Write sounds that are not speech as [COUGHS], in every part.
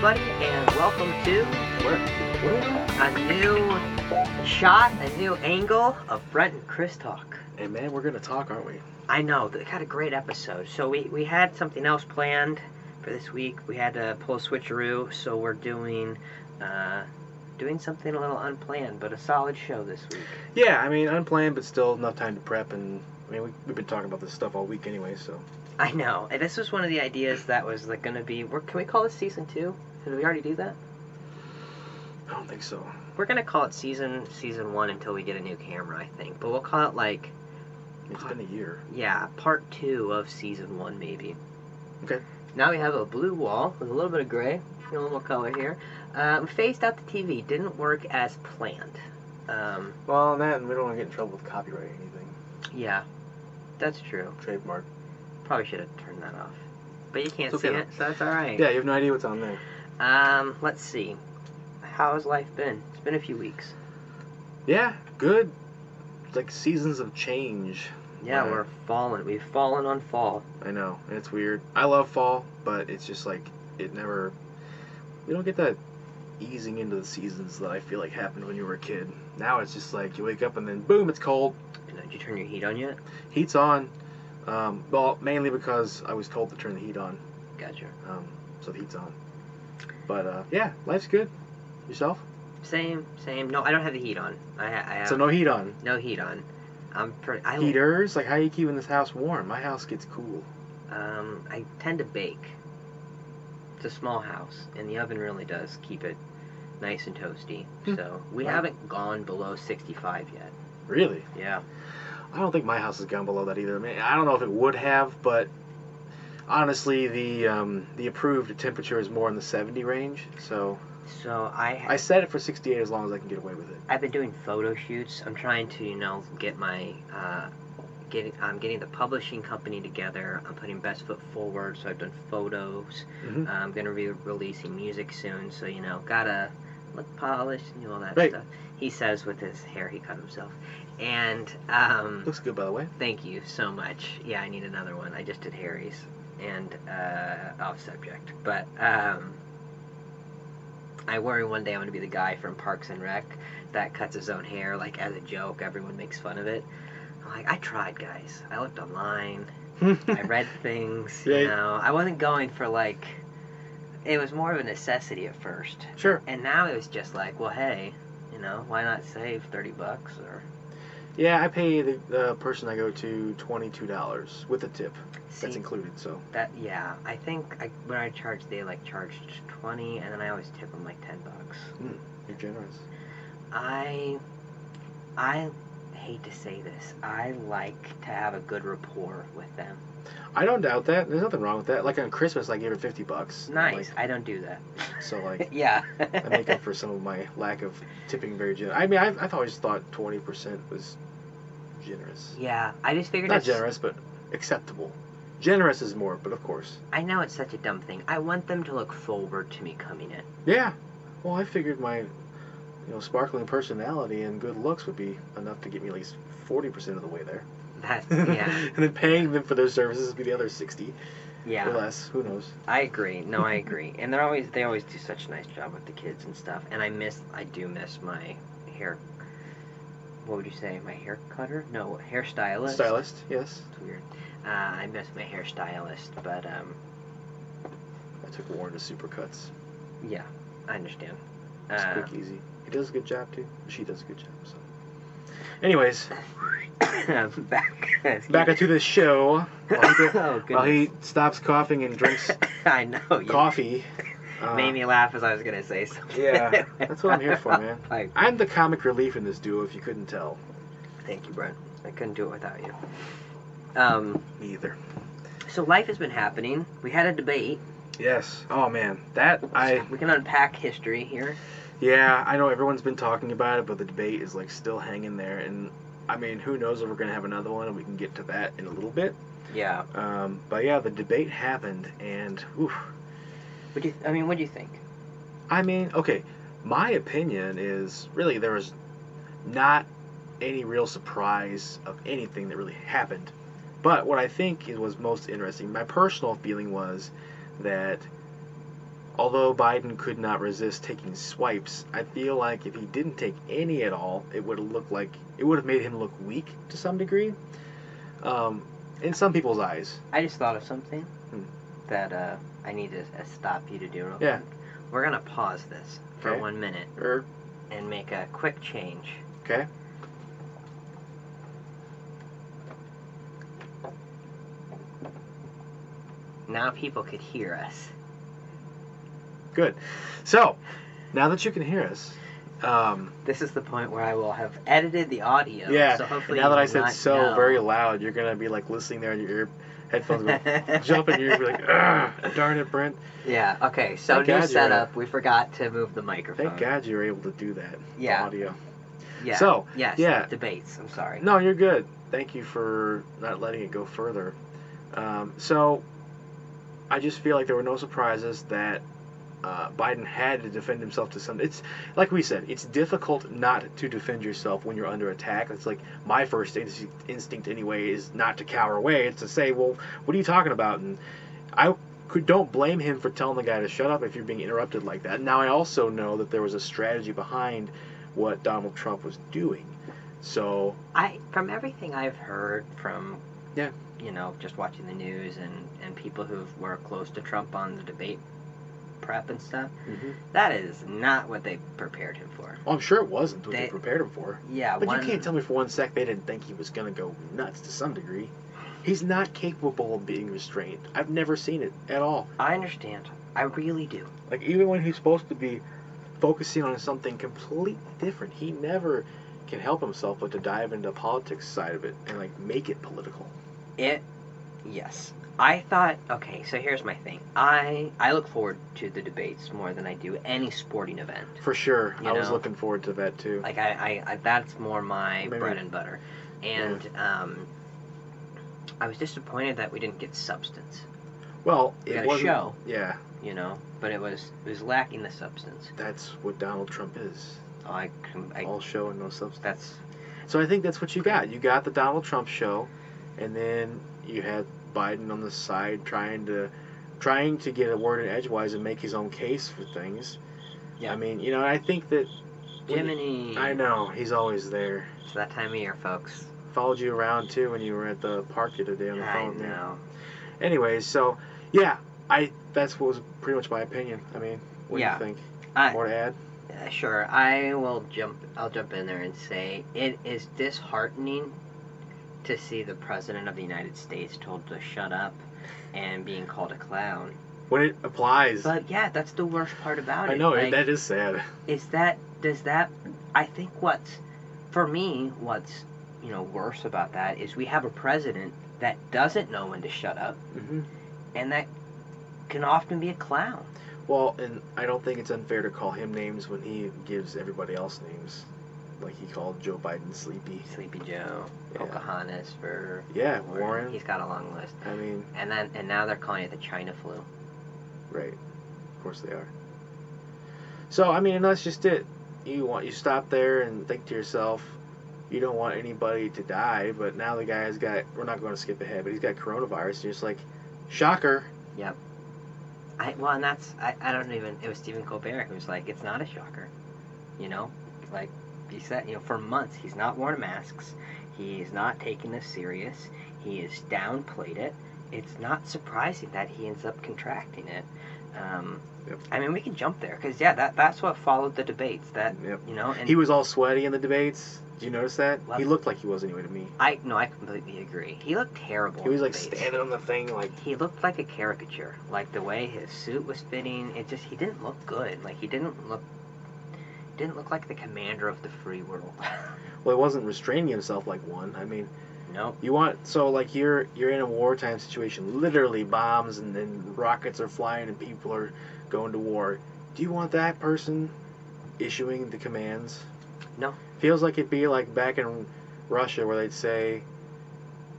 everybody, and welcome to a new shot, a new angle of Brent and Chris talk. Hey man, we're gonna talk, aren't we? I know, they had a great episode. So we, we had something else planned for this week. We had to pull a switcheroo, so we're doing uh, doing something a little unplanned, but a solid show this week. Yeah, I mean unplanned, but still enough time to prep, and I mean we, we've been talking about this stuff all week anyway, so. I know. And this was one of the ideas that was like going to be. We're, can we call this season two? Did we already do that? I don't think so. We're gonna call it season season one until we get a new camera, I think. But we'll call it like It's been a year. yeah, part two of season one maybe. Okay. Now we have a blue wall with a little bit of gray, a little more color here. Um, phased out the TV. Didn't work as planned. Um, Well, that, we don't want to get in trouble with copyright or anything. yeah, that's true. Trademark. Probably should have turned that off. But you can't It's see it, so that's all right. Yeah, you have no idea what's on there. Um, let's see. How has life been? It's been a few weeks. Yeah, good. It's like seasons of change. Yeah, Right. we're falling. We've fallen on fall. I know, and it's weird. I love fall, but it's just like it never. We don't get that easing into the seasons that I feel like happened when you were a kid. Now it's just like you wake up and then boom, it's cold. Did you turn your heat on yet? Heat's on. Um, well, mainly because I was told to turn the heat on, Gotcha. um, so the heat's on. But uh, yeah, life's good. Yourself? Same, same. No, I don't have the heat on. I, ha- I have So no heat on. no heat on. I'm pretty. I, Heaters? Like how you keeping this house warm? My house gets cool. Um, I tend to bake. It's a small house, and the oven really does keep it nice and toasty. Hmm. So we Wow. haven't gone below 65 yet. Really? Yeah. I don't think my house has gone below that either. I, mean, I don't know if it would have, but honestly, the um, the approved temperature is more in the 70 range. So So I, I set it for 68 as long as I can get away with it. I've been doing photo shoots. I'm trying to, you know, get my uh, getting. I'm getting the publishing company together. I'm putting best foot forward. So I've done photos. Mhm. I'm gonna be releasing music soon. So you know, gotta look polished and do all that Right. stuff. He says with his hair he cut himself. And um, Looks good, by the way. thank you so much. Yeah, I need another one. I just did Harry's and uh, off subject, but um, I worry one day I'm gonna be the guy from Parks and Rec that cuts his own hair like as a joke. Everyone makes fun of it. I'm like, I tried, guys. I looked online. [LAUGHS] I read things. Yeah. You know, I wasn't going for like. It was more of a necessity at first, Sure. and now it was just like, well, hey, you know, why not save thirty bucks or Yeah, I pay the, the person I go to $22 with a tip. That's included, so. That yeah, I think I, when I charged, they like charged twenty, and then I always tip them like ten bucks. Hmm, you're generous. I, I hate to say this, I like to have a good rapport with them. I don't doubt that. There's nothing wrong with that. Like on Christmas, I gave her 50 bucks. Nice. I don't do that. So, [LAUGHS] like, yeah. I make up for some of my lack of tipping very generous. I mean, I've, I've always thought 20% was generous. yeah, I just figured Not it's. generous, but acceptable. Generous is more, but of course. I know it's such a dumb thing. I want them to look forward to me coming in. Yeah. Well, I figured my, you know, sparkling personality and good looks would be enough to get me at least 40% of the way there. That [LAUGHS] yeah, and then paying them for their services would be the other 60 or yeah. less. Who knows? I agree. No, I agree. [LAUGHS] And they're always they always do such a nice job with the kids and stuff. And I miss I do miss my hair. What would you say? My hair cutter? No, hairstylist. Stylist, yes. It's weird. Uh, I miss my hairstylist, but um, I took Warren to Supercuts. yeah, I understand. It's Uh, quick, easy. He does a good job too. She does a good job. So, anyways, [COUGHS] back. [LAUGHS] back to the show. [LAUGHS] While he, oh, while he stops coughing and drinks [LAUGHS] I know. Coffee. Uh, made me laugh as I was gonna say something. Yeah, [LAUGHS] that's what I'm here for, man. [LAUGHS] Like, I'm the comic relief in this duo, if you couldn't tell. thank you, Brent. I couldn't do it without you. Um, Me either. so life has been happening. We had a debate. Yes. Oh man, that I We can unpack history here. yeah I know everyone's been talking about it, but the debate is like still hanging there, and I mean who knows if we're gonna have another one, and we can get to that in a little bit. Yeah. Um, but yeah, the debate happened, and oof, What do you? I mean, what do you think? I mean, okay, my opinion is really there was not any real surprise of anything that really happened. But what I think it was most interesting, my personal feeling was that although Biden could not resist taking swipes, I feel like if he didn't take any at all, it would have looked like it would have made him look weak to some degree. Um, in some people's eyes. I just thought of something Hmm. that uh, I need to uh, stop you to do real Yeah. quick. We're gonna pause this for Okay. one minute Or and make a quick change. okay. Now people could hear us. Good. So, now that you can hear us, um, This is the point where I will have edited the audio. yeah. So and hopefully now that you I will said not so know. very loud, you're gonna be like listening there, in your ear headphones will [LAUGHS] jump in your ear, be like, "Ugh, darn it, Brent." Yeah. Okay. So Thank new God setup. We forgot to move the microphone. Thank God you were able to do that. Yeah. Audio. Yeah. So, yes. yeah. Debates. I'm sorry. No, you're good. Thank you for not letting it go further. Um, so, I just feel like there were no surprises that uh, Biden had to defend himself to some. It's like we said, it's difficult not to defend yourself when you're under attack. It's like my first instinct, instinct anyway is not to cower away. It's to say, well, what are you talking about? And I could don't blame him for telling the guy to shut up if you're being interrupted like that. Now I also know that there was a strategy behind what Donald Trump was doing. So I from everything I've heard from Yeah. you know just watching the news and and people who were close to Trump on the debate prep and stuff mm-hmm. that is not what they prepared him for. Well, I'm sure it wasn't what they, They- prepared him for. Yeah, But one, you can't tell me for one sec they didn't think he was to go nuts to some degree. He's not capable of being restrained. I've never seen it at all. I understand. I really do. Like, even when he's supposed to be focusing on something completely different, he never can help himself but to dive into the politics side of it and, like, make it political. It yes. I thought okay, so here's my thing. I I look forward to the debates more than I do any sporting event. For sure. I was looking forward to that, too. Like I, I, I that's more my Maybe- bread and butter. And um I was disappointed that we didn't get substance, Well, We it wasn't. show. Yeah, you know, but it was it was lacking the substance. that's what Donald Trump is. Oh, I, I All show and no substance. that's So I think that's what you got. You got the Donald Trump show, and then you had Biden on the side trying to trying to get a word in edgewise and make his own case for things. Yeah. I mean, you know, I think that Jiminy. I know he's always there. It's that time of year, folks. Followed you around too when you were at the park the other day on the I phone. yeah. know. Anyways, so yeah, I that's what was pretty much my opinion. I mean, what Yeah. do you think? I, More to add? Uh, sure, I will jump. I'll jump in there and say it is disheartening to see the president of the United States told to shut up and being called a clown. When it applies, But yeah, that's the worst part about it. I know Like, that is sad. is that does that? I think what's for me what's you know worse about that is we have a president that doesn't know when to shut up hmm and that can often be a clown. Well, and I don't think it's unfair to call him names when he gives everybody else names. Like he called Joe Biden sleepy. Sleepy Joe, Yeah. Pocahontas for Yeah, Warren. He's got a long list. I mean, And then and now they're calling it the China flu. right. Of course they are. So, I mean, and that's just it. You want you stop there and think to yourself, you don't want anybody to die, but now the guy's got we're not going to skip ahead, but he's got coronavirus. And you're just like, shocker. Yep. I well and that's I, I don't even it was Stephen Colbert who was like, It's not a shocker. You know? Like he said, you know, for months he's not worn masks. He's not taking this serious. He has downplayed it. It's not surprising that he ends up contracting it. Um, Yep. I mean, we can jump there because yeah, that that's what followed the debates. That Yep. you know, and He was all sweaty in the debates. Did you notice that? He looked like he was anyway to me. I no, I completely agree. He looked terrible. He was like standing on the thing, like He looked like a caricature. Like the way his suit was fitting, it just he didn't look good. Like he didn't look didn't look like the commander of the free world. [LAUGHS] well, he wasn't restraining himself like one. I mean. nope. You want so like you're you're in a wartime situation, literally bombs and then rockets are flying and people are going to war. Do you want that person issuing the commands? No. Feels like it'd be like back in Russia where they'd say,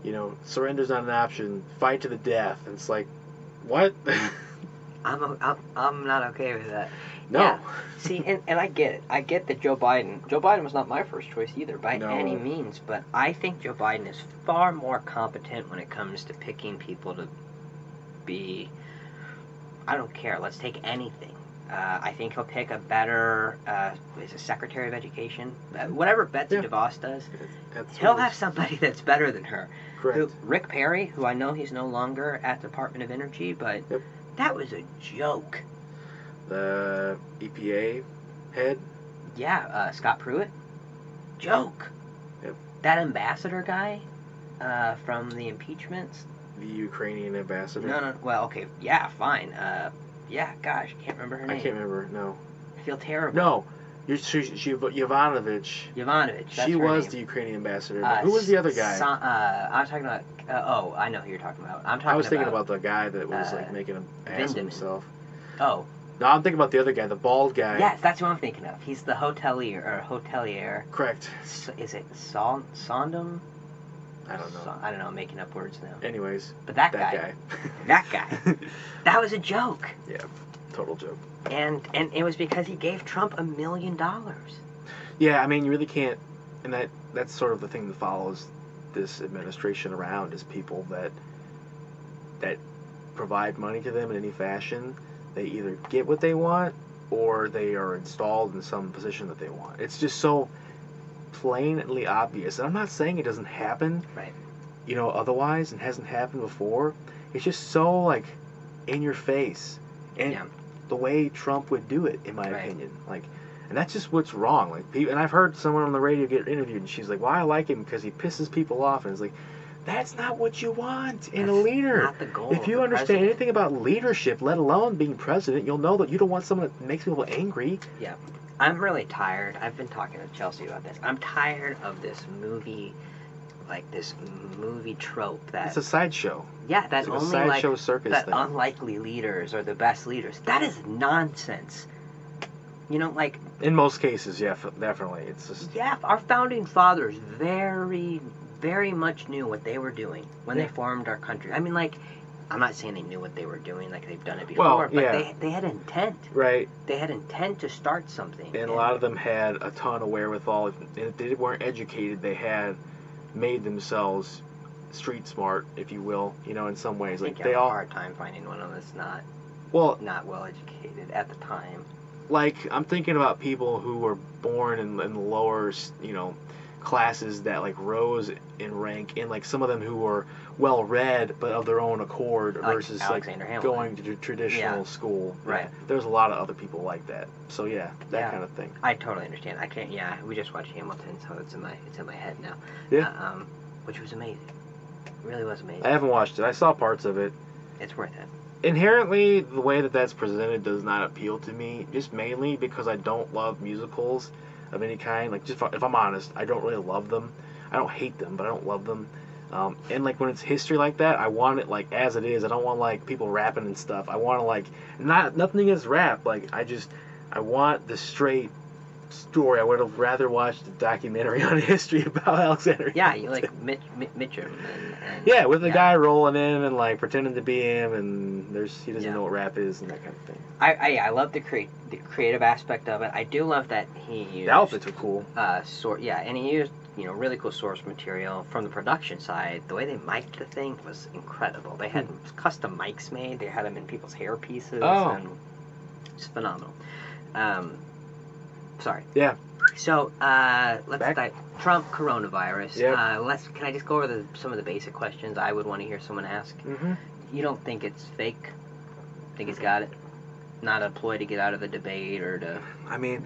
you know, surrender's not an option, fight to the death. And it's like, what? [LAUGHS] I'm, I'm I'm not okay with that. no. Yeah. See, and, and I get it. I get that Joe Biden. Joe Biden was not my first choice either, by No. any means. But I think Joe Biden is far more competent when it comes to picking people to be. I don't care. Let's take anything. Uh, I think he'll pick a better, uh, is it Secretary of Education? Uh, whatever Betsy Yeah. DeVos does, That's he'll have somebody [LAUGHS] that's better than her. correct. Who, Rick Perry, who I know he's no longer at Department of Energy, but Yep. That was a joke. The EPA head. Yeah, uh, Scott Pruitt, joke. Yep. That ambassador guy uh, from the impeachments. the Ukrainian ambassador. No, no. Well, okay, yeah, fine. Uh, yeah, gosh, I can't remember her I can't remember. No, I feel terrible. no, you're she, she, Yovanovitch. She was name. the Ukrainian ambassador. Uh, who was the other guy? Sa- uh, I'm talking about. Uh, oh, I know who you're talking about. I'm talking I was thinking about the guy that was uh, like making an ass of himself. Oh, No, I'm thinking about the other guy, the bald guy. yes, that's who I'm thinking of. He's the hotelier or hotelier. Correct. S- Is it Sondom? I don't know. So- I don't know. I'm making up words now. Anyways, But that, that guy, guy. that guy, [LAUGHS] that was a joke. Yeah, total joke. And and it was because he gave Trump a million dollars. Yeah, I mean, you really can't, and that that's sort of the thing that follows this administration around is people that that provide money to them in any fashion. They either get what they want or they are installed in some position that they want. It's just so plainly obvious. And I'm not saying it doesn't happen, Right. You know, otherwise, and hasn't happened before. It's just so like in your face, and Yeah. the way Trump would do it, in my Right. opinion, like. And that's just what's wrong. Like, people, and I've heard someone on the radio get interviewed, and she's like, "Well, I like him because he pisses people off." And it's like, that's not what you want in a leader. Not the goal. If you understand president. anything about leadership, let alone being president, you'll know that you don't want someone that makes people angry. Yeah. I'm really tired. I've been talking to Chelsea about this. I'm tired of this movie, like this movie trope that It's a sideshow. yeah, that It's like a only like sideshow circus that thing. unlikely leaders are the best leaders. That is nonsense. You know, like In most cases, yeah, f- definitely. It's just yeah, our founding fathers very, very much knew what they were doing when Yeah. they formed our country. I mean, like. I'm not saying they knew what they were doing, like they've done it before, Well, but they, they had intent. right. They had intent to start something. And a lot of them had a ton of wherewithal. If, if they weren't educated, they had made themselves street smart, if you will. You know, in some ways, like they all. hard time finding one of that's not Well, not well educated at the time. Like I'm thinking about people who were born in, in the lower, you know, classes that like rose in rank, and like some of them who were well read but of their own accord Like versus Alexander like going to traditional Yeah. school. Right. Yeah. There's a lot of other people like that. So yeah, that Yeah. kind of thing. I totally understand. I can't. Yeah, we just watched Hamilton, so it's in my it's in my head now. Yeah. Uh, um, which was amazing. Really was amazing. I haven't watched it. I saw parts of it. it's worth it. Inherently the way that that's presented does not appeal to me just mainly because i don't love musicals of any kind. Like just if i'm honest i don't really love them. I don't hate them but i don't love them. Um, and like when it's history like that i want it like as it is. I don't want like people rapping and stuff. I want to like not nothing is rap. Like i just i want the straight story i would have rather watched a documentary [LAUGHS] on history about alexander Yeah, you like Mitch, Mitch Mitchum and, and yeah, with the yeah. guy rolling in and like pretending to be him, and there's he doesn't Yeah. know what rap is and that kind of thing. I, I I love the create the creative aspect of it. I do love that he used The outfits are cool. uh sort yeah, and he used you know really cool source material from the production side. The way they mic'd the thing was incredible. They had custom mics made. They had them in people's hair pieces. Oh. and it's phenomenal. Um, sorry. Yeah. So uh, let's Back- dive. Trump coronavirus. Yep. Uh, let's. Can I just go over the, some of the basic questions I would want to hear someone ask? Mm-hmm. You don't think it's fake? Think he's got it? Not a ploy to get out of the debate or to. I mean,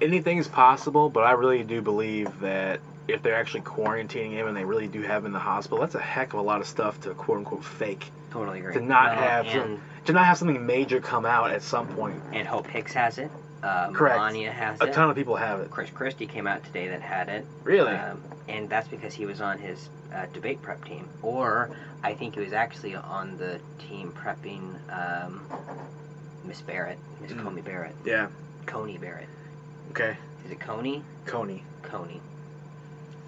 anything is possible, but I really do believe that if they're actually quarantining him and they really do have him in the hospital, that's a heck of a lot of stuff to quote unquote fake. Totally agree. To not Well, have and, To not have something major come out at some point. and Hope Hicks has it. Uh, Correct. Melania has A it. ton of people have it. Chris Christie came out today that had it. Really? Um, and that's because he was on his uh, debate prep team. Or I think he was actually on the team prepping um, Miss Barrett, Miss Mm. Comey Barrett, yeah. Coney Barrett. Okay. Is it Coney? Coney. Coney.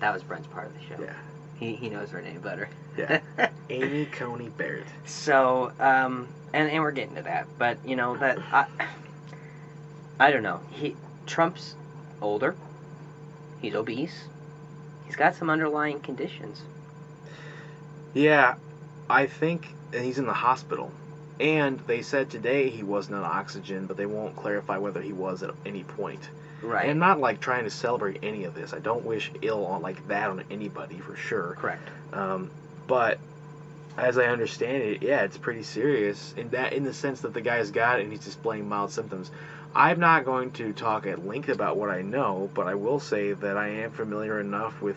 That was Brent's part of the show. Yeah. He, he knows her name better. Yeah. [LAUGHS] Amy Coney Barrett. so, um, and, and we're getting to that, but you know that I, I don't know. He Trump's older. He's obese. He's got some underlying conditions. Yeah, I think he's in the hospital. And they said today he wasn't on oxygen, but they won't clarify whether he was at any point. Right. And I'm not like trying to celebrate any of this. I don't wish ill on like that on anybody for sure. Correct. Um, but as I understand it, yeah, it's pretty serious in that in the sense that the guy's got it and he's displaying mild symptoms. I'm not going to talk at length about what I know, but I will say that I am familiar enough with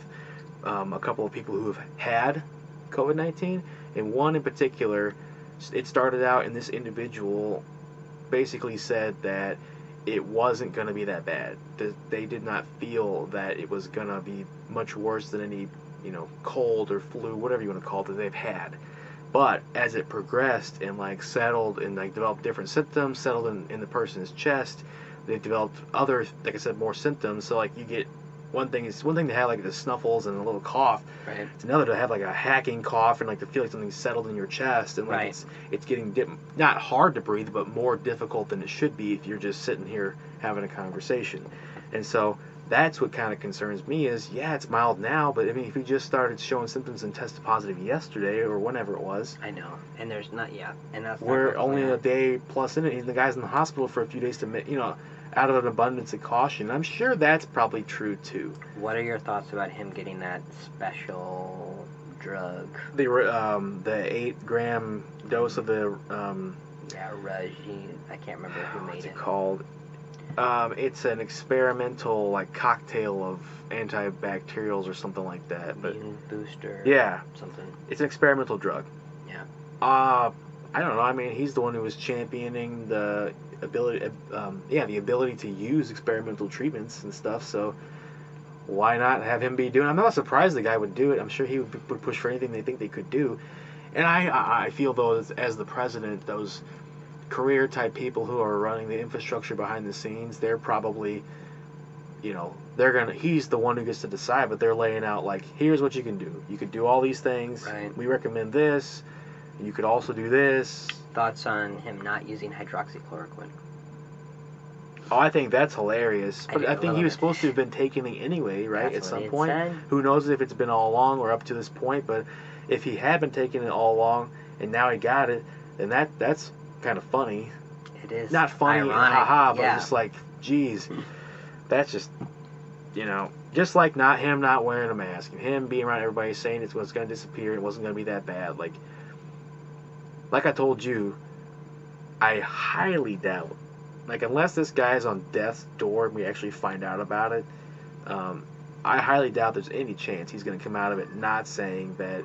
um, a couple of people who have had COVID 19, and one in particular, it started out and this individual basically said that it wasn't going to be that bad. They did not feel that it was going to be much worse than any, you know, cold or flu, whatever you want to call it, that they've had. But as it progressed and like settled and like developed different symptoms, settled in, in the person's chest, they developed other, like I said, more symptoms. So like you get one thing is one thing to have like the snuffles and a little cough. Right. It's another to have like a hacking cough and like to feel like something's settled in your chest and like Right. it's it's getting dip- not hard to breathe but more difficult than it should be if you're just sitting here having a conversation. And so that's what kind of concerns me is yeah it's mild now but I mean if he just started showing symptoms and tested positive yesterday or whenever it was I know. And there's not yeah. And that's we're only a day plus in it and the guy's in the hospital for a few days to you know out of an abundance of caution. I'm sure that's probably true too. What are your thoughts about him getting that special drug? The um the eight gram dose of the um Yeah, Regine. I can't remember who made it it. called? Um, it's an experimental like cocktail of antibacterials or something like that. But booster. yeah, Something. it's an experimental drug. Yeah. Uh, I don't know. I mean, he's the one who was championing the ability, um, yeah, the ability to use experimental treatments and stuff. So why not have him be doing? I'm not surprised the guy would do it. I'm sure he would, would push for anything they think they could do. And I, I I feel though, as, as the president, those career type people who are running the infrastructure behind the scenes, they're probably, you know, they're gonna. He's the one who gets to decide, but they're laying out like, here's what you can do. You could do all these things. Right. We recommend this. You could also do this. Thoughts on him not using hydroxychloroquine? Oh, I think that's hilarious. But I, I, think he was bit. supposed to have been taking it anyway, right? That's At some point. said. Who knows if it's been all along or up to this point? But if he had been taking it all along and now he got it, then that that's kind of funny. It is Not funny, ironic. haha, but yeah. just like, geez, that's just, you know, just like not him not wearing a mask and him being around everybody saying it was going to disappear, it wasn't going to be that bad. Like, like I told you, I highly doubt, like unless this guy's on death's door and we actually find out about it, um, I highly doubt there's any chance he's going to come out of it not saying that.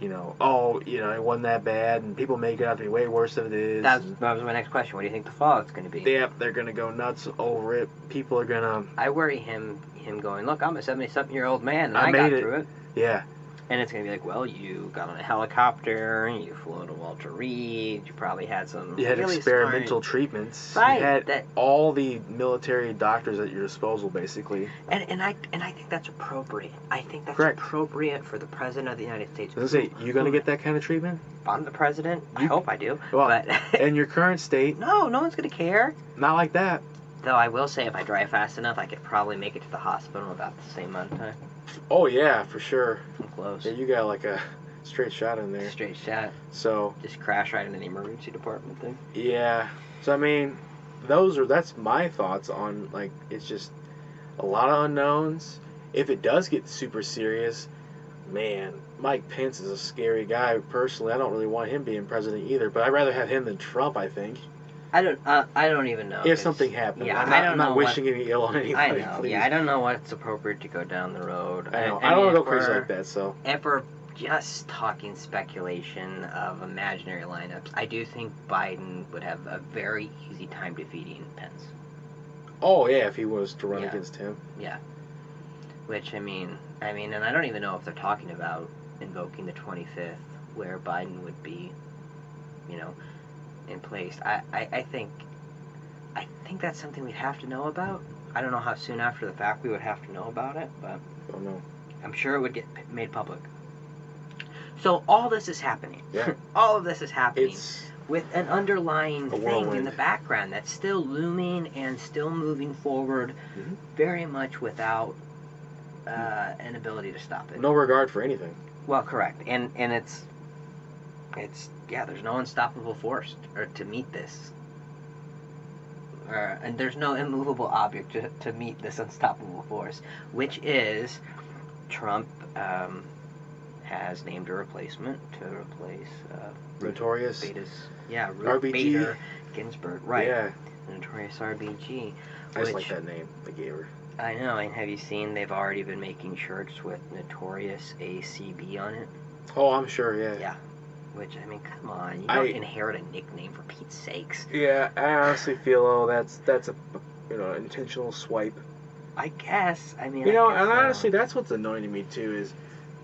You know, oh, you know, it wasn't that bad, and people make it out to be way worse than it is. That was, and- that was my next question. What do you think the fallout's going to be? Yep, they're gonna go nuts over it. People are gonna, I worry him him going, look, I'm a 70 year old man and I I, got it." through it. yeah, And it's going to be like, well, you got on a helicopter, you flew to Walter Reed, you probably had some. you had really experimental smart- treatments. Right. You had that, all the military doctors at your disposal, basically. and, and I and I think that's appropriate. I think that's Correct. appropriate for the president of the United States. I gonna say, you gonna get that kind of treatment? If I'm the president. I hope I do. Well, but [LAUGHS] in your current state, no, no one's going to care. not like that. Though I will say, if I drive fast enough, I could probably make it to the hospital in about the same amount of time. Oh yeah, for sure. I'm close. Yeah, you got like a straight shot in there. Straight shot. So Just crash right into the emergency department thing. yeah, so I mean, those are that's my thoughts on like it's just a lot of unknowns. If it does get super serious, man, Mike Pence is a scary guy. Personally, I don't really want him being president either. But I'd rather have him than Trump. I think I don't. Uh, I don't even know. If something happened, Yeah, I'm I not, don't I'm not know what- wishing any ill on anybody. I know. please. Yeah, I don't know what's appropriate to go down the road. I know. I, I, don't mean, want to go crazy like that. So If we're just talking speculation of imaginary lineups, I do think Biden would have a very easy time defeating Pence. oh yeah, if he was to run Yeah. against him, Yeah. Which I mean, I mean, and I don't even know if they're talking about invoking the 25th, where Biden would be, you know, in place. I, I, I think, I think that's something we'd have to know about. I don't know how soon after the fact we would have to know about it, but I don't know. I'm sure it would get p- made public. So all this is happening. Yeah. [LAUGHS] all of this is happening It's with an underlying thing in the background that's still looming and still moving forward, Mhm. very much without uh, an ability to stop it. no regard for anything. Well, correct, and and it's it's yeah, there's no unstoppable force or to meet this. Or, and there's no immovable object to, to meet this unstoppable force, which is Trump um, has named a replacement to replace uh, Notorious. Yeah, Ruth RBG. Bader Ginsburg, right? Yeah, Notorious RBG. I Which- like that name they gave her. I know, and have you seen they've already been making shirts with Notorious ACB on it? Oh, I'm sure. Yeah. Yeah. Which I mean, come on, you I- don't inherit a nickname for Pete's sakes. Yeah, I honestly feel oh that's that's a you know intentional swipe. I guess. I mean, You I know, and so. honestly, that's what's annoying to me too is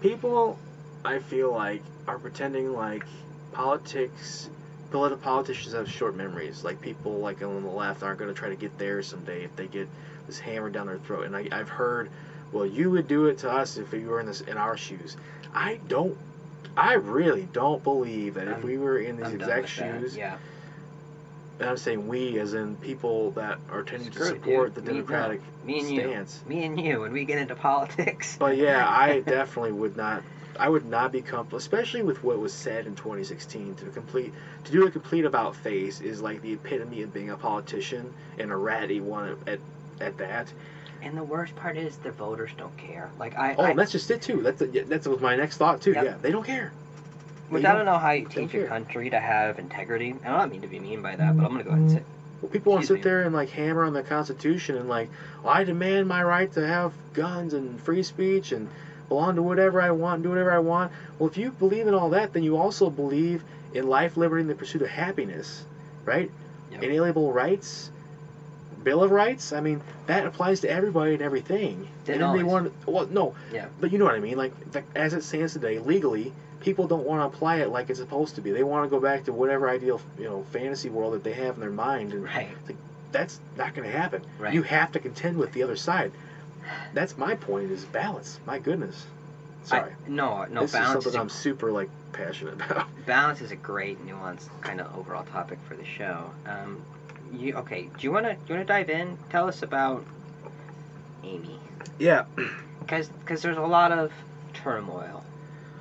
people. I feel like are pretending like politics, political politicians have short memories. Like people like on the left aren't going to try to get there someday if they get this hammered down their throat. And I, I've heard, well, you would do it to us if you were in this in our shoes. I don't. I really don't believe that if I'm- we were in these I'm exact shoes, Yeah. and I'm saying we as in people that are tending Screw to support dude. the. Democratic Me and you. stance. Me and you. When we get into politics. But yeah, [LAUGHS] I definitely would not. I would not be comfortable, especially with what was said in 2016. To complete, to do a complete about face is like the epitome of being a politician and a ratty one at at that. And the worst part is the voters don't care. Like I. Oh, I that's just it too. That's yeah, that's was my next thought too. Yep. Yeah, they don't care. which they I don't know how you teach a country to have integrity. I don't mean to be mean by that, but I'm gonna go ahead and say. Well, people want to sit there and like hammer on the Constitution and like, I demand my right to have guns and free speech and belong to whatever I want, and do whatever I want. Well, if you believe in all that, then you also believe in life, liberty, and the pursuit of happiness, right? Yep. Inalienable rights, Bill of Rights. I mean, that applies to everybody and everything. Didn't and then they always. want, well, no, Yeah. but you know what I mean. Like, like as it stands today, legally, people don't want to apply it like it's supposed to be. They want to go back to whatever ideal, you know, fantasy world that they have in their mind, and Right. that's not going to happen. Right. You have to contend with the other side. That's my point is balance. My goodness. Sorry. I, no, no. this is balance something is a I'm super like passionate [LAUGHS] about. balance is a great nuanced kind of overall topic for the show. Um, you okay? Do you wanna do you wanna dive in? Tell us about Amy, Yeah. [CLEARS THROAT] because because there's a lot of turmoil,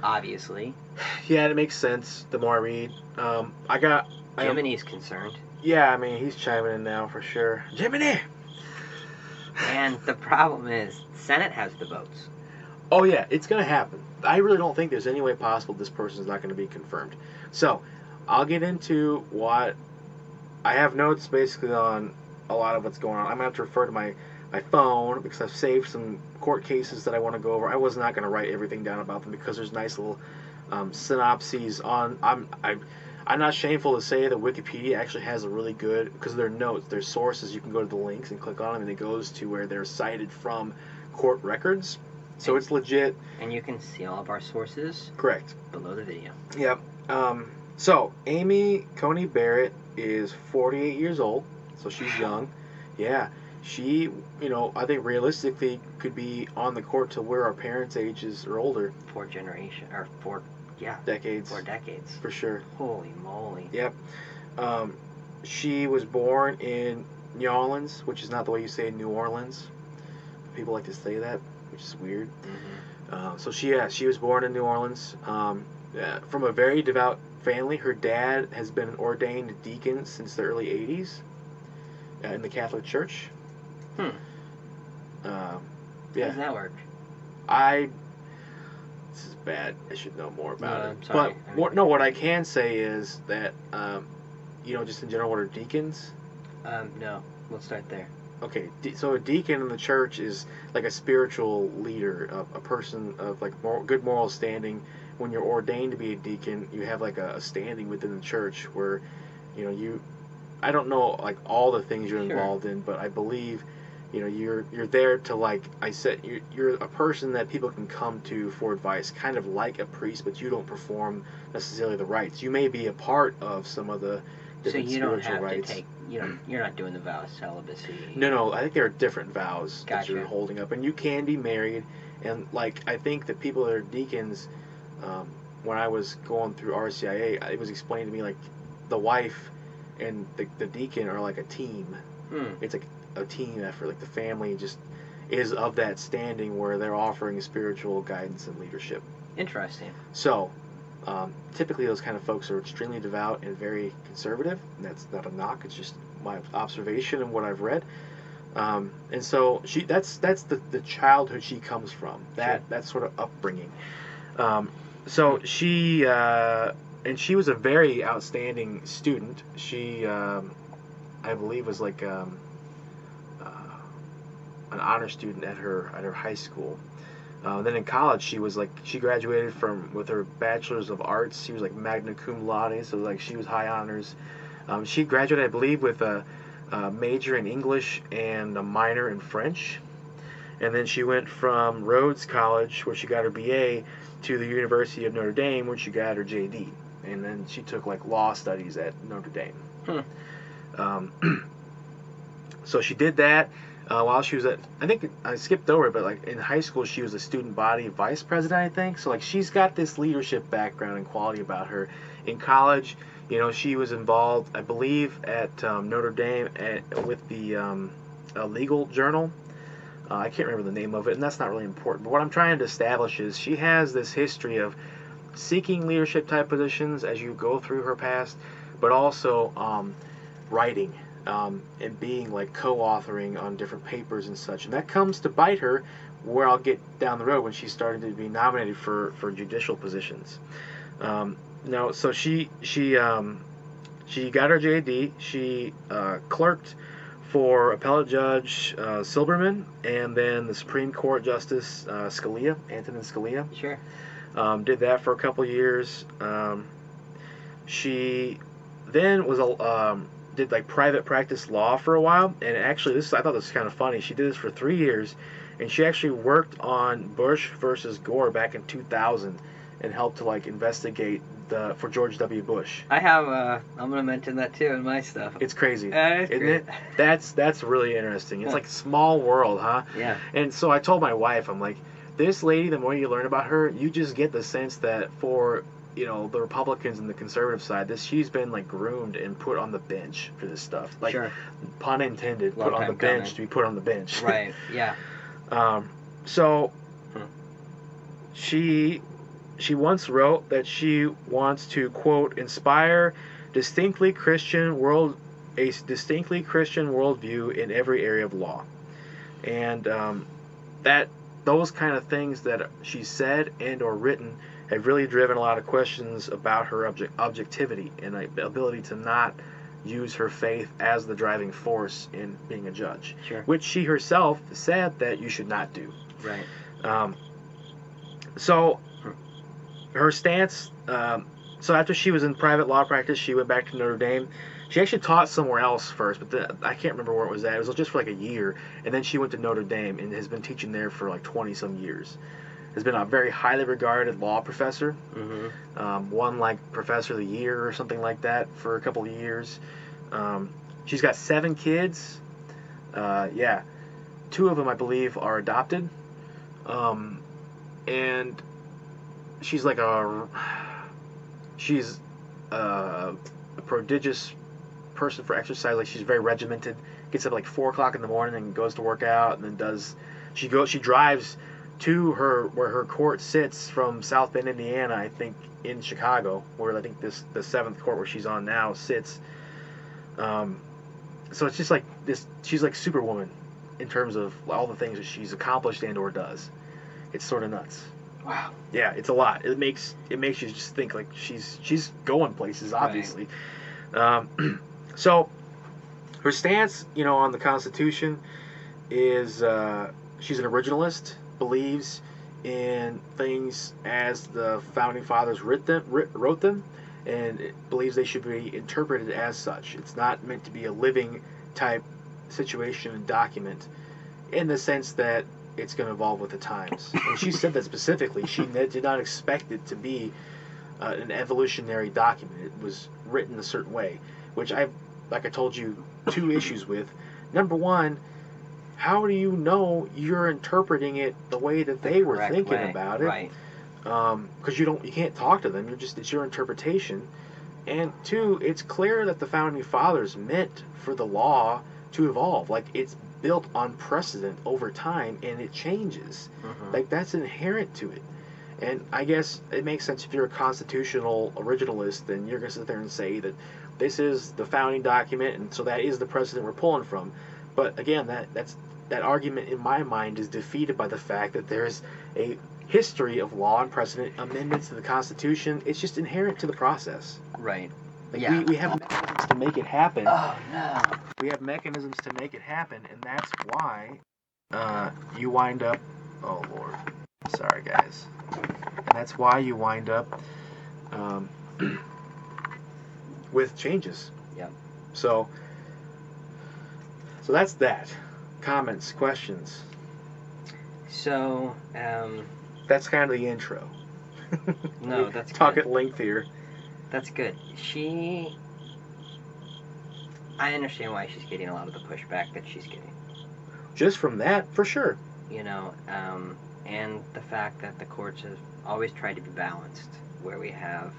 obviously. [SIGHS] Yeah, it makes sense the more I read. Um, I got I am- concerned, Yeah, I mean he's chiming in now for sure. Jiminy. and the problem is Senate has the votes. Oh yeah, it's gonna happen. I really don't think there's any way possible this person's not gonna be confirmed. So, I'll get into what I have notes basically on a lot of what's going on. I'm gonna have to refer to my my phone because I've saved some court cases that I want to go over. I was not gonna write everything down about them because there's nice little um, synopses on. I'm I'm I'm not shameful to say that Wikipedia actually has a really good because their notes, their sources. You can go to the links and click on them, and it goes to where they're cited from court records. So it's legit. And you can see all of our sources Correct. below the video. Yep. Um, so Amy Coney Barrett is 48 years old, so she's young. Yeah, she, you know, I think realistically could be on the court till we're our parents' ages or older, Four generation or four, yeah, decades four decades. for sure. Holy moly! Yep. Um, she was born in New Orleans, which is not the way you say New Orleans. People like to say that, which is weird. hmm Uh, so she, yeah, she was born in New Orleans, um, uh, from a very devout family. Her dad has been an ordained deacon since the early '80s uh, in the Catholic Church. Hmm. Uh, How does that work? I. This is bad. I should know more about No, it. But what, no, what I can say is that, um, you know, just in general, what are deacons? Um, no. We'll start there. Okay, de- so a deacon in the church is like a spiritual leader, a, a person of like mor- good moral standing. When you're ordained to be a deacon, you have like a, a standing within the church where, you know, you. I don't know like all the things you're Sure. involved in, but I believe, you know, you're you're there to like I said, you're, you're a person that people can come to for advice, kind of like a priest, but you don't perform necessarily the rites. You may be a part of some of the different So you don't spiritual have rites. to take. You don't. You're not doing the vow of celibacy. No, no, I think there are different vows that you're holding up, and you can be married. And like, I think that people that are deacons, um, when I was going through RCIA, it was explained to me like the wife and the, the deacon are like a team. Hmm. It's like a team effort. Like the family just is of that standing where they're offering spiritual guidance and leadership. Interesting. So, Um, typically, those kind of folks are extremely devout and very conservative. And that's not a knock; it's just my observation and what I've read. Um, and so she that's that's the, the childhood she comes from. That Sure. that sort of upbringing. Um, so she uh, and she was a very outstanding student. She um, I believe was like um, uh, an honor student at her at her high school. Uh, then in college, she was like she graduated from with her bachelor's of arts. She was like magna cum laude, so like she was high honors. Um, she graduated, I believe, with a, a major in English and a minor in French. And then she went from Rhodes College, where she got her BA, to the University of Notre Dame, where she got her JD. And then she took like law studies at Notre Dame. Hmm. Um, [CLEARS THROAT] so she did that uh, while she was at. I think I skipped over it, but like in high school, she was a student body vice president. I think so. Like she's got this leadership background and quality about her. In college, you know, she was involved, I believe, at um, Notre Dame at, with the um, legal journal. Uh, I can't remember the name of it, and that's not really important. But what I'm trying to establish is she has this history of seeking leadership type positions as you go through her past, but also um, writing um, and being like co-authoring on different papers and such. And that comes to bite her, where I'll get down the road when she's starting to be nominated for for judicial positions. Um, no, so she she um, she got her JD. She uh, clerked for appellate judge uh, Silberman and then the Supreme Court Justice uh, Scalia, Antonin Scalia. Sure. Um, did that for a couple years. Um, she then was a um, did like private practice law for a while, and actually this I thought this was kind of funny. She did this for three years, and she actually worked on Bush versus Gore back in 2000, and helped to like investigate the for George W. Bush. I have. Uh, I'm gonna mention that too in my stuff. It's crazy. Is Isn't great. it? That's that's really interesting. It's like small world, huh? Yeah. And so I told my wife, I'm like, this lady, the more you learn about her, you just get the sense that for you know the Republicans and the conservative side, this she's been like groomed and put on the bench for this stuff. Like sure. pun intended, Long put on the bench coming. to be put on the bench. Right. Yeah. [LAUGHS] Um, so Hmm. she she once wrote that she wants to quote inspire distinctly Christian world a distinctly Christian worldview in every area of law, and um, that those kind of things that she said and or written have really driven a lot of questions about her object, objectivity and ability to not use her faith as the driving force in being a judge Sure. which she herself said that you should not do. Right. Um, so her stance. Um, so after she was in private law practice, she went back to Notre Dame. She actually taught somewhere else first, but the, I can't remember where it was at. It was just for like a year, and then she went to Notre Dame and has been teaching there for like twenty some years. Has been a very highly regarded law professor Mm-hmm. um, won like Professor of the Year or something like that for a couple of years. Um, she's got seven kids. Uh, yeah, two of them I believe are adopted, um, and she's like a she's a, a prodigious person for exercise. Like she's very regimented. Gets up like four o'clock in the morning and goes to work out, and then does she goes she drives to her where her court sits from South Bend, Indiana, I think in Chicago, where I think this the seventh court where she's on now sits. Um, so it's just like this. She's like Superwoman in terms of all the things that she's accomplished and or does. It's sort of nuts. Wow. Yeah, it's a lot. It makes it makes you just think like she's she's going places, Right. obviously. Um, [CLEARS THROAT] so her stance, you know, on the Constitution is uh, she's an originalist, believes in things as the founding fathers writ them, writ, wrote them, and believes they should be interpreted as such. It's not meant to be a living type situation and document, in the sense that it's going to evolve with the times. And she said that specifically. She did not expect it to be uh, an evolutionary document. It was written a certain way, which I, like I told you, two issues with. Number one, how do you know you're interpreting it the way that they were thinking way. about it? Right. because you don't you can't talk to them you're just it's your interpretation and two it's clear that the founding fathers meant for the law to evolve like it's built on precedent over time and it changes Mhm. like that's inherent to it And I guess it makes sense if you're a constitutional originalist, then you're going to sit there and say that this is the founding document, and so that is the precedent we're pulling from. But again, that that's that argument in my mind is defeated by the fact that there's a history of law and precedent amendments to the Constitution. It's just inherent to the process. Right. Like Yeah. we, we have to make it happen. Oh no. We have mechanisms to make it happen, and that's why uh, you wind up. Oh Lord, sorry guys. And that's why you wind up um, [CLEARS THROAT] with changes. Yep. So, so that's that. Comments, questions. So, um, That's kind of the intro. no, that's [LAUGHS] Talk good. at length here. That's good. She. I understand why she's getting a lot of the pushback that she's getting. Just from that, for sure. You know, um, and the fact that the courts have always tried to be balanced, where we have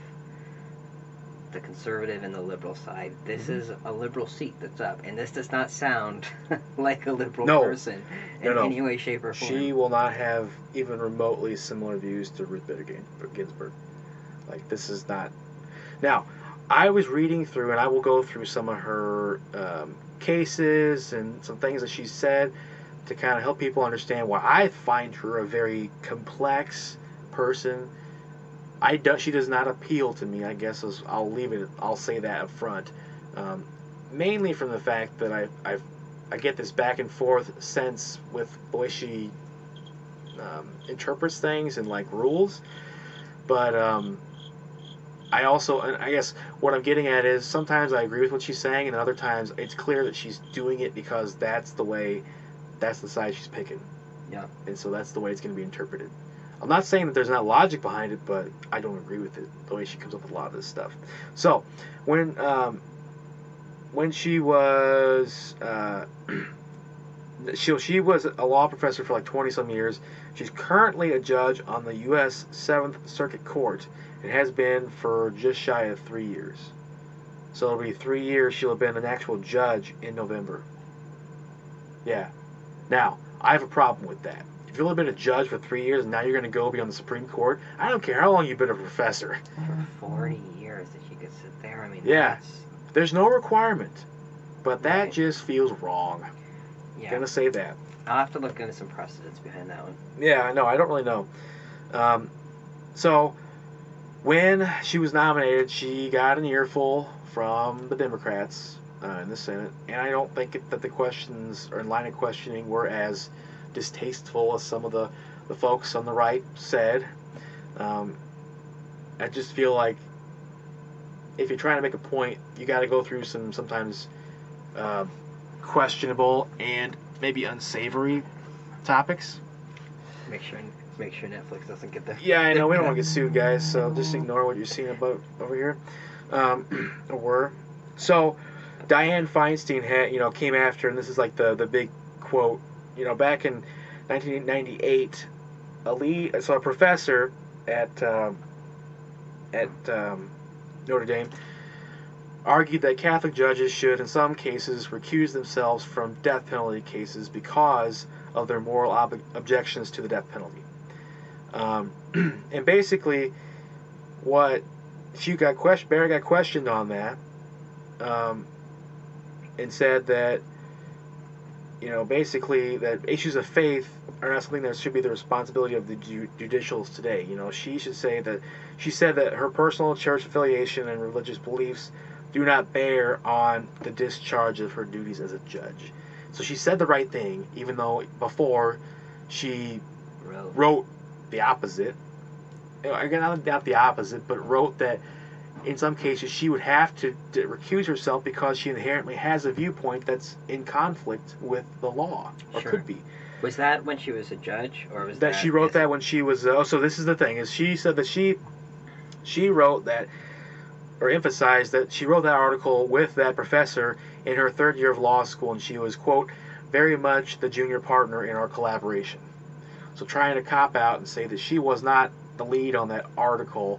the conservative and the liberal side. This Mhm. is a liberal seat that's up, and this does not sound [LAUGHS] like a liberal No. person in No, no. any way, shape, or form. She will not have even remotely similar views to Ruth Bader Ginsburg. Like this is not. Now, I was reading through, and I will go through some of her um, cases and some things that she said to kind of help people understand why I find her a very complex person. I do, she does not appeal to me. I guess is, I'll leave it. I'll say that up front. Um, mainly from the fact that I I've I get this back and forth sense with the way she um, interprets things and like rules. But um, I also, and I guess what I'm getting at is sometimes I agree with what she's saying, and other times it's clear that she's doing it because that's the way, that's the side she's picking. Yeah. And so that's the way it's going to be interpreted. I'm not saying that there's not logic behind it, but I don't agree with it the way she comes up with a lot of this stuff. So when um, when she was uh, [CLEARS THROAT] she she was a law professor for like 20 some years. She's currently a judge on the U.S. Seventh Circuit Court and has been for just shy of three years. So it'll be three years. She'll have been an actual judge in November. Yeah. Now I have a problem with that. If you've only been a judge for three years and now you're going to go be on the Supreme Court, I don't care how long you've been a professor. [LAUGHS] For 40 years that she could sit there. I mean, Yeah. that's- There's no requirement, but that Right. just feels wrong. yeah. Gonna say that. I'll have to look into some precedents behind that one. Yeah, I know. I don't really know. Um, so, when she was nominated, she got an earful from the Democrats uh, in the Senate, and I don't think that the questions or line of questioning were as distasteful as some of the, the folks on the right said. Um, I just feel like if you're trying to make a point, you got to go through some sometimes uh, questionable and maybe unsavory topics. Make sure, make sure Netflix doesn't get the. Yeah, I know we don't want to get [LAUGHS] sued, guys. So just ignore what you're seeing about over here, um, [CLEARS THROAT] or were. So Dianne Feinstein had, you know, came after, and this is like the the big quote. You know, back in 1998, a lead, so a professor at um, at um, Notre Dame argued that Catholic judges should, in some cases, recuse themselves from death penalty cases because of their moral ob- objections to the death penalty. Um, [CLEARS THROAT] and basically, what she got question, Barrett got questioned on that, um, and said that you know basically that issues of faith are not something that should be the responsibility of the ju- judicials today. You know, she should say that she said that her personal church affiliation and religious beliefs do not bear on the discharge of her duties as a judge. So she said the right thing, even though before she Road. wrote the opposite. Again, not not the opposite, but wrote that in some cases she would have to, to recuse herself because she inherently has a viewpoint that's in conflict with the law, or Sure. could be. Was that when she was a judge, or was That that, she wrote that when she was. Uh, oh, so this is the thing: is she said that she she wrote that or emphasized that she wrote that article with that professor in her third year of law school, and she was quote very much the junior partner in our collaboration. So trying to cop out and say that she was not the lead on that article,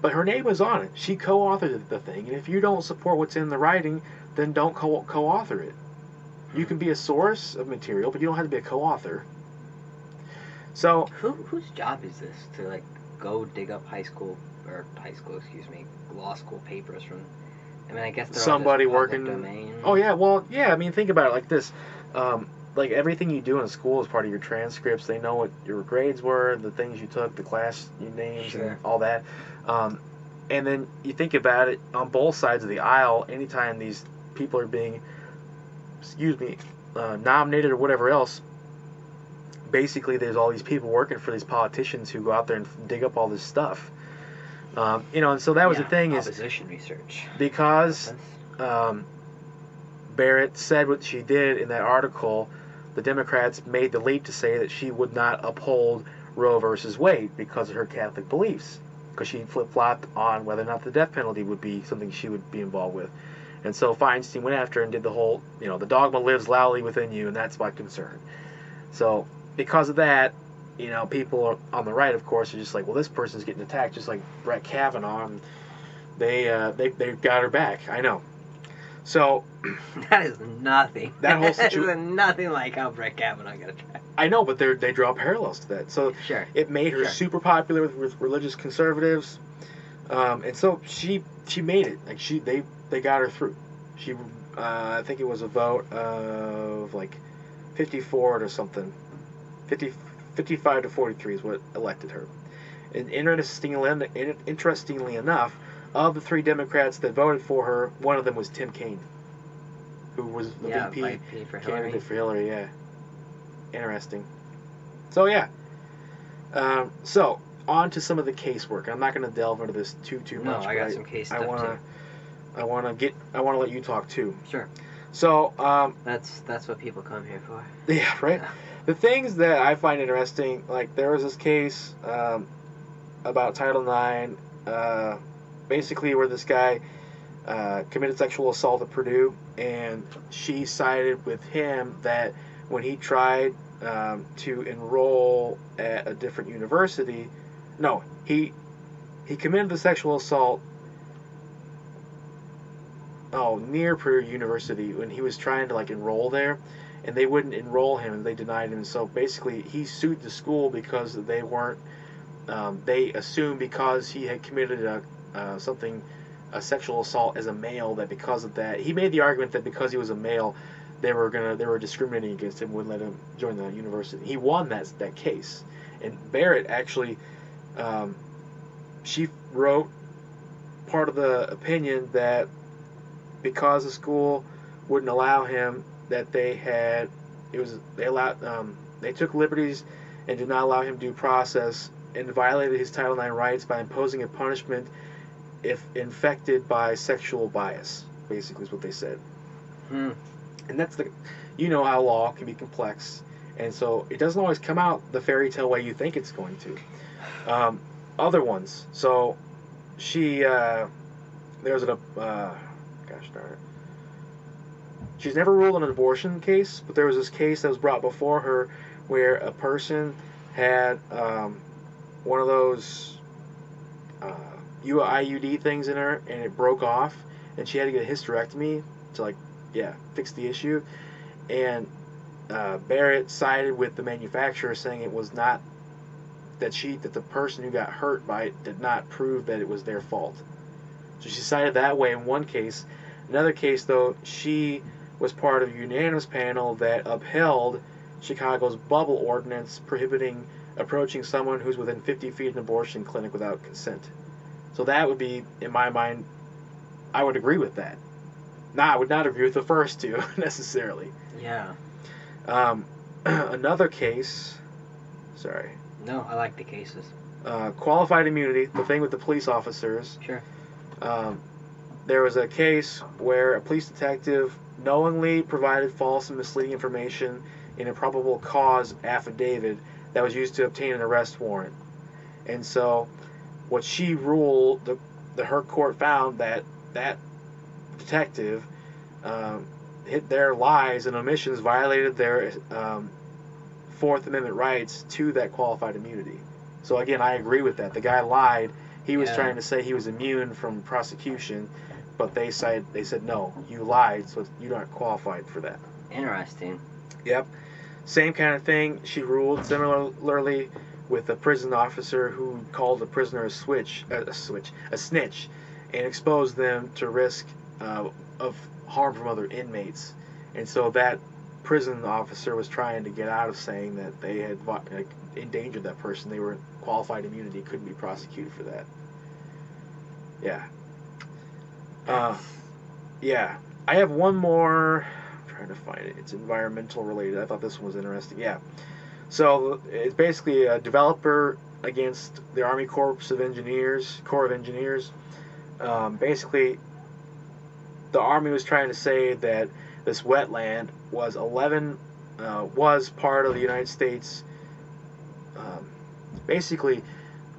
but her name was on it. She co-authored the thing, and if you don't support what's in the writing, then don't co- co-author it. You can be a source of material, but you don't have to be a co-author. So Who whose job is this to like go dig up high school or high school, excuse me, law school papers from. I mean, I guess Somebody working- Domain. Oh yeah, well yeah. I mean, think about it like this. Um, like everything you do in school is part of your transcripts. They know what your grades were, the things you took, the class you names, Sure. and all that. Um, and then you think about it on both sides of the aisle. Anytime these people are being, excuse me, uh, nominated or whatever else, basically there's all these people working for these politicians who go out there and dig up all this stuff. Um, you know, and so that was Yeah, the thing is opposition research. because um, Barrett said what she did in that article, the Democrats made the leap to say that she would not uphold Roe versus Wade because of her Catholic beliefs, because she flip flopped on whether or not the death penalty would be something she would be involved with. And so Feinstein went after and did the whole, you know, the dogma lives loudly within you, and that's my concern. So because of that, you know, people on the right, of course, are just like, well, this person's getting attacked, just like Brett Kavanaugh. And they, uh, they, they got her back. I know. So [LAUGHS] that is nothing. That whole [LAUGHS] That situ- is nothing like how Brett Kavanaugh got attacked. I know, but they they draw parallels to that. So Sure. it made her Sure. super popular with, with religious conservatives, um, and so she she made it. Like she they they got her through. She uh, I think it was a vote of like 54 to something, 50, 55 to 43 is what elected her. And interestingly, interestingly enough, of the three Democrats that voted for her, one of them was Tim Kaine, who was the yeah, VP for Hillary. candidate for Hillary. Yeah, interesting. So yeah, um, so on to some of the casework. I'm not going to delve into this too too much. No. I got some case I stuff want too. to, I want to get, I want to let you talk too. Sure. So um, That's that's what people come here for. [LAUGHS] yeah, right. The things that I find interesting, like there was this case um, about Title IX, uh, basically where this guy uh, committed sexual assault at Purdue, and she sided with him that when he tried um, to enroll at a different university, no, he he committed the sexual assault. Oh, near Purdue University when he was trying to like enroll there, and they wouldn't enroll him and they denied him. So basically, he sued the school because they weren't. Um, they assumed because he had committed a uh, something, a sexual assault as a male, that because of that, he made the argument that because he was a male, they were gonna they were discriminating against him, wouldn't let him join the university. He won that that case, and Barrett actually, um, she wrote part of the opinion that because the school wouldn't allow him, that they had it was they allowed um, they took liberties and did not allow him due process and violated his Title IX rights by imposing a punishment if infected by sexual bias. Basically, is what they said Hmm. and that's the you know how law can be complex and so it doesn't always come out the fairy tale way you think it's going to um, other ones so she uh, there was an uh, gosh darn it she's never ruled on an abortion case but there was this case that was brought before her where a person had um, one of those uh, IUD things in her and it broke off and she had to get a hysterectomy to like yeah, fix the issue. And uh, Barrett sided with the manufacturer, saying it was not that she that the person who got hurt by it did not prove that it was their fault. So she sided that way in one case. Another case, though, she was part of a unanimous panel that upheld Chicago's bubble ordinance prohibiting approaching someone who's within 50 feet of an abortion clinic without consent. So that would be, in my mind, I would agree with that. Nah, I would not agree with the first two [LAUGHS] necessarily. Yeah. Um, [CLEARS THROAT] another case, sorry, No, I like the cases. uh, qualified immunity, the thing with the police officers. Sure. Um, there was a case where a police detective knowingly provided false and misleading information in a probable cause affidavit that was used to obtain an arrest warrant. And so, what she ruled, the, the her court found that that detective um, hit their lies and omissions violated their um, Fourth Amendment rights to that qualified immunity. So again, I agree with that. The guy lied. He was Yeah. trying to say he was immune from prosecution, but they said they said no, you lied, so you're not qualified for that. Interesting. Yep. Same kind of thing. She ruled similarly with a prison officer who called a prisoner a switch, a switch, a snitch, and exposed them to risk uh, of harm from other inmates. And so that prison officer was trying to get out of saying that they had like, endangered that person. They were qualified immunity, couldn't be prosecuted for that. Yeah. Uh, yeah. I have one more. I'm trying to find it. It's environmental related. I thought this one was interesting. Yeah. So it's basically a developer against the Army Corps of Engineers, Corps of Engineers. Um, basically, the Army was trying to say that this wetland was 11 uh, was part of the United States. Um, basically,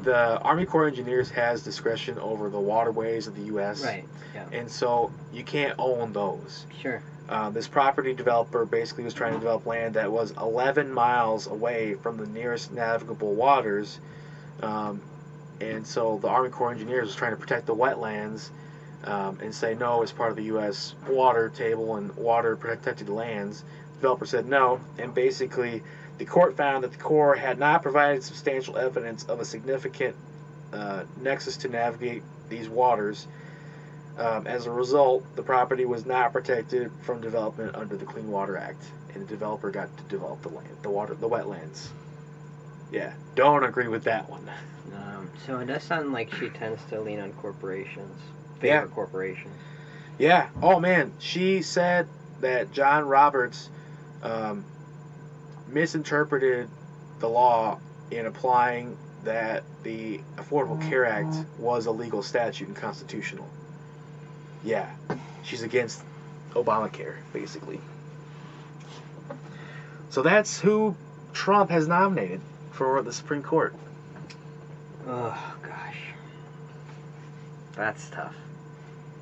the Army Corps of Engineers has discretion over the waterways of the U.S. Right. Yeah. And so you can't own those. Sure. Uh, this property developer basically was trying to develop land that was 11 miles away from the nearest navigable waters. Um, and so the Army Corps Engineers was trying to protect the wetlands um, and say no, it's part of the U.S. water table and water protected lands. The developer said no, and basically the court found that the Corps had not provided substantial evidence of a significant uh, nexus to navigate these waters. Um, as a result, the property was not protected from development under the Clean Water Act, and the developer got to develop the land, the water, the wetlands. Yeah, don't agree with that one. Um, so it does sound like she tends to lean on corporations, favor Yeah. corporations. Yeah. Oh man, she said that John Roberts um, misinterpreted the law in applying that the Affordable Care Act was a legal statute and constitutional. Yeah, she's against Obamacare, basically. So that's who Trump has nominated for the Supreme Court. Oh gosh, that's tough.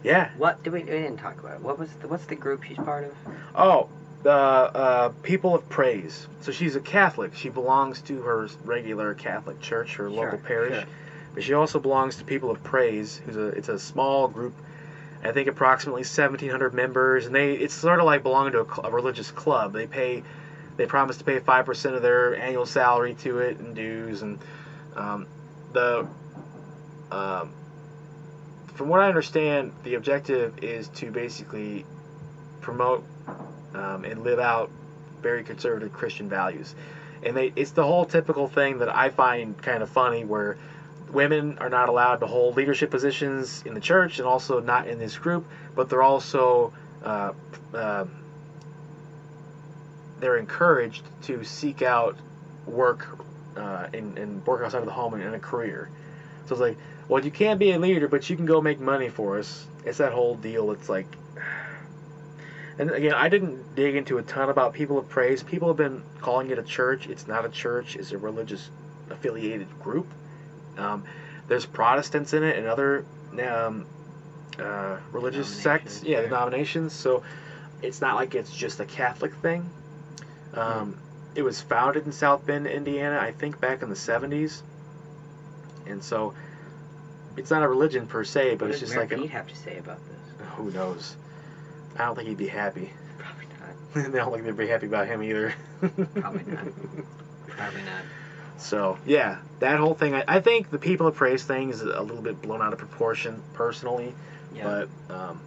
Yeah. What do we? We didn't talk about it. What was? The, what's the group she's part of? Oh, the uh, People of Praise. So she's a Catholic. She belongs to her regular Catholic church, her Sure, local parish. sure. But she also belongs to People of Praise, who's a it's a small group. I think approximately 1,700 members, and they it's sort of like belonging to a, cl- a religious club. They pay, they promise to pay five percent of their annual salary to it and dues, and um, the um, from what I understand, the objective is to basically promote um, and live out very conservative Christian values. And they, it's the whole typical thing that I find kind of funny where women are not allowed to hold leadership positions in the church and also not in this group, but they're also uh, uh, they're encouraged to seek out work uh, and, and work outside of the home and, and a career. So it's like, well, you can't be a leader, but you can go make money for us. It's that whole deal. It's like, [SIGHS] and again, I didn't dig into a ton about People of Praise. People have been calling it a church. It's not a church. It's a religious affiliated group. Um, there's Protestants in it and other um, uh, religious sects, yeah, denominations. So it's not like it's just a Catholic thing. Um, It was founded in South Bend, Indiana, I think back in the 70s. And so it's not a religion per se, but what it's just Mayor like a, Pete have to say about this? who knows. I don't think he'd be happy. Probably not. [LAUGHS] they don't think they'd be happy about him either. Probably not. [LAUGHS] Probably not. So yeah, that whole thing. I, I think the people of praise thing is a little bit blown out of proportion, personally. Yeah. But um,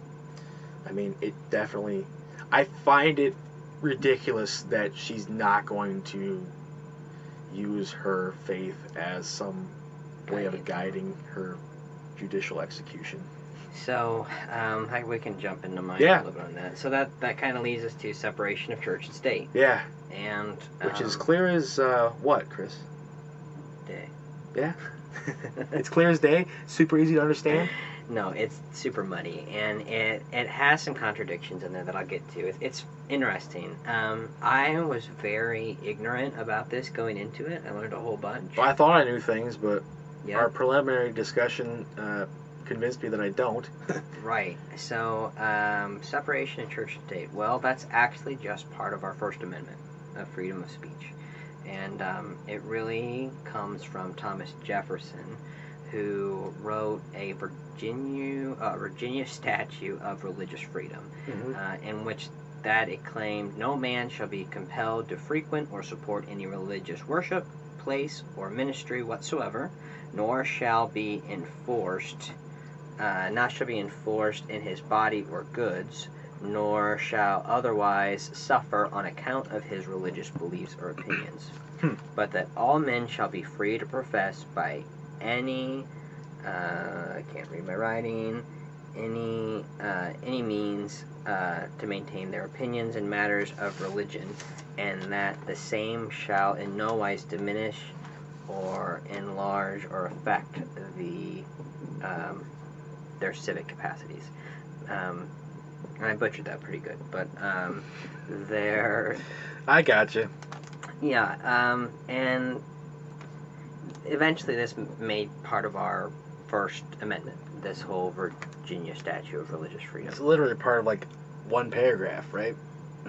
I mean, it definitely. I find it ridiculous that she's not going to use her faith as some way of Guiding. her judicial execution. So, um, I, we can jump into mine Yeah. a little bit on that. So that that kind of leads us to separation of church and state, Yeah, and which is um, clear as uh, what, Chris? Day. Yeah, [LAUGHS] it's clear as day. Super easy to understand. [LAUGHS] No, it's super muddy, and it it has some contradictions in there that I'll get to. It, it's interesting. Um, I was very ignorant about this going into it. I learned a whole bunch. Well, I thought I knew things, but Yeah. our preliminary discussion uh, convinced me that I don't. [LAUGHS] Right. So, um, separation of church and state. Well, that's actually just part of our First Amendment of freedom of speech. And um, it really comes from Thomas Jefferson, who wrote a Virginia, uh, Virginia Statute of Religious Freedom, Mhm. uh, in which that it claimed no man shall be compelled to frequent or support any religious worship, place or ministry whatsoever, nor shall be enforced, uh, not shall be enforced in his body or goods, nor shall otherwise suffer on account of his religious beliefs or opinions, Hmm. but that all men shall be free to profess by any, uh, I can't read my writing, any uh, any means uh, to maintain their opinions in matters of religion, and that the same shall in no wise diminish or enlarge or affect the um, their civic capacities. Um, I butchered that pretty good, but um, their I gotcha. yeah, um, and eventually this made part of our First Amendment. This whole Virginia Statute of Religious Freedom. It's literally part of like one paragraph, right?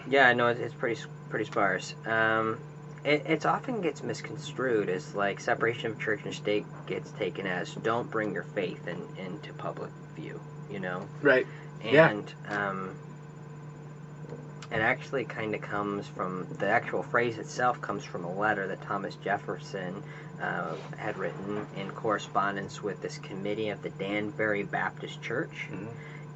Yeah, no, it's, it's pretty pretty sparse. Um, it it's often gets misconstrued as like separation of church and state gets taken as don't bring your faith in, into public view. You know, Right. Yeah. and um, it actually kind of comes from the actual phrase itself comes from a letter that Thomas Jefferson uh, had written in correspondence with this committee of the Danbury Baptist Church Mhm.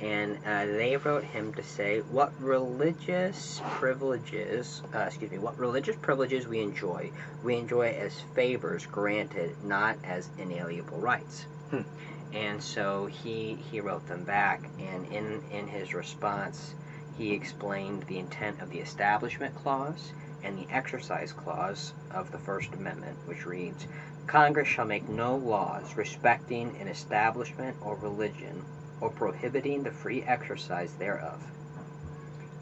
and uh, they wrote him to say what religious privileges, uh, excuse me, what religious privileges we enjoy, we enjoy as favors granted, not as inalienable rights. Hmm. And so he he wrote them back, and in in his response, he explained the intent of the Establishment Clause and the Exercise Clause of the First Amendment, which reads. Congress shall make no laws respecting an establishment or religion or prohibiting the free exercise thereof.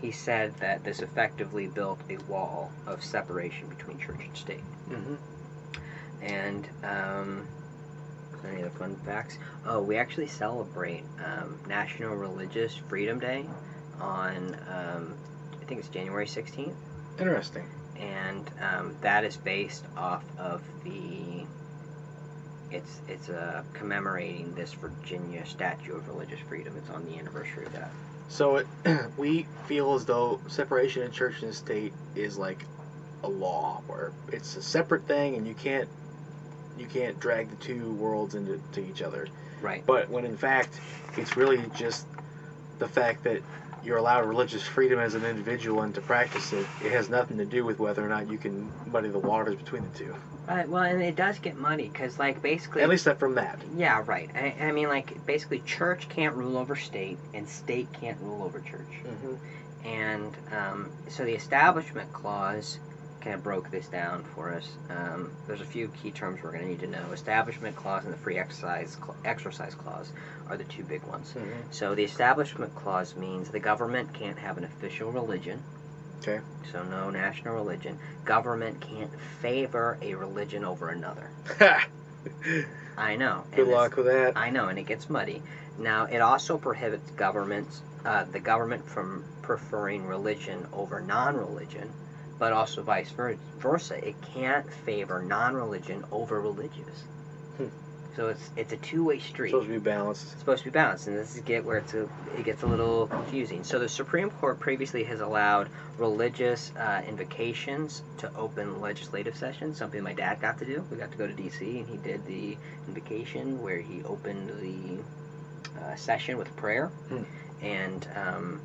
He said that this effectively built a wall of separation between church and state. Mm-hmm. And um, any other fun facts? Oh, we actually celebrate um, National Religious Freedom Day on um, I think it's January sixteenth, Interesting. and um, that is based off of the. It's it's uh, commemorating this Virginia Statue of Religious Freedom. It's on the anniversary of that. So it, [CLEARS THROAT] we feel as though separation in church and state is like a law, where it's a separate thing, and you can't you can't drag the two worlds into to each other. Right. But when in fact, it's really just the fact that you're allowed religious freedom as an individual and to practice it. It has nothing to do with whether or not you can muddy the waters between the two. Right. Well, and it does get muddy because, like, basically. At least that from that. Yeah, right. I, I mean, like, basically, church can't rule over state, and state can't rule over church. Mm-hmm. And um, so the Establishment Clause kind of broke this down for us. Um, there's a few key terms we're going to need to know. Establishment Clause and the Free Exercise Cl- Exercise Clause are the two big ones. Mm-hmm. So the Establishment Clause means the government can't have an official religion. Okay. So no national religion. Government can't favor a religion over another. [LAUGHS] I know. Good luck with that. I know, and it gets muddy. Now, it also prohibits governments, uh, the government from preferring religion over non-religion, but also vice versa. It can't favor non-religion over religious. Hmm. So it's it's a two-way street. It's Supposed to be balanced. It's supposed to be balanced, and this is get where it's a, it gets a little confusing. So the Supreme Court previously has allowed religious uh, invocations to open legislative sessions. Something my dad got to do. We got to go to D.C. and he did the invocation where he opened the uh, session with prayer. Hmm. And um,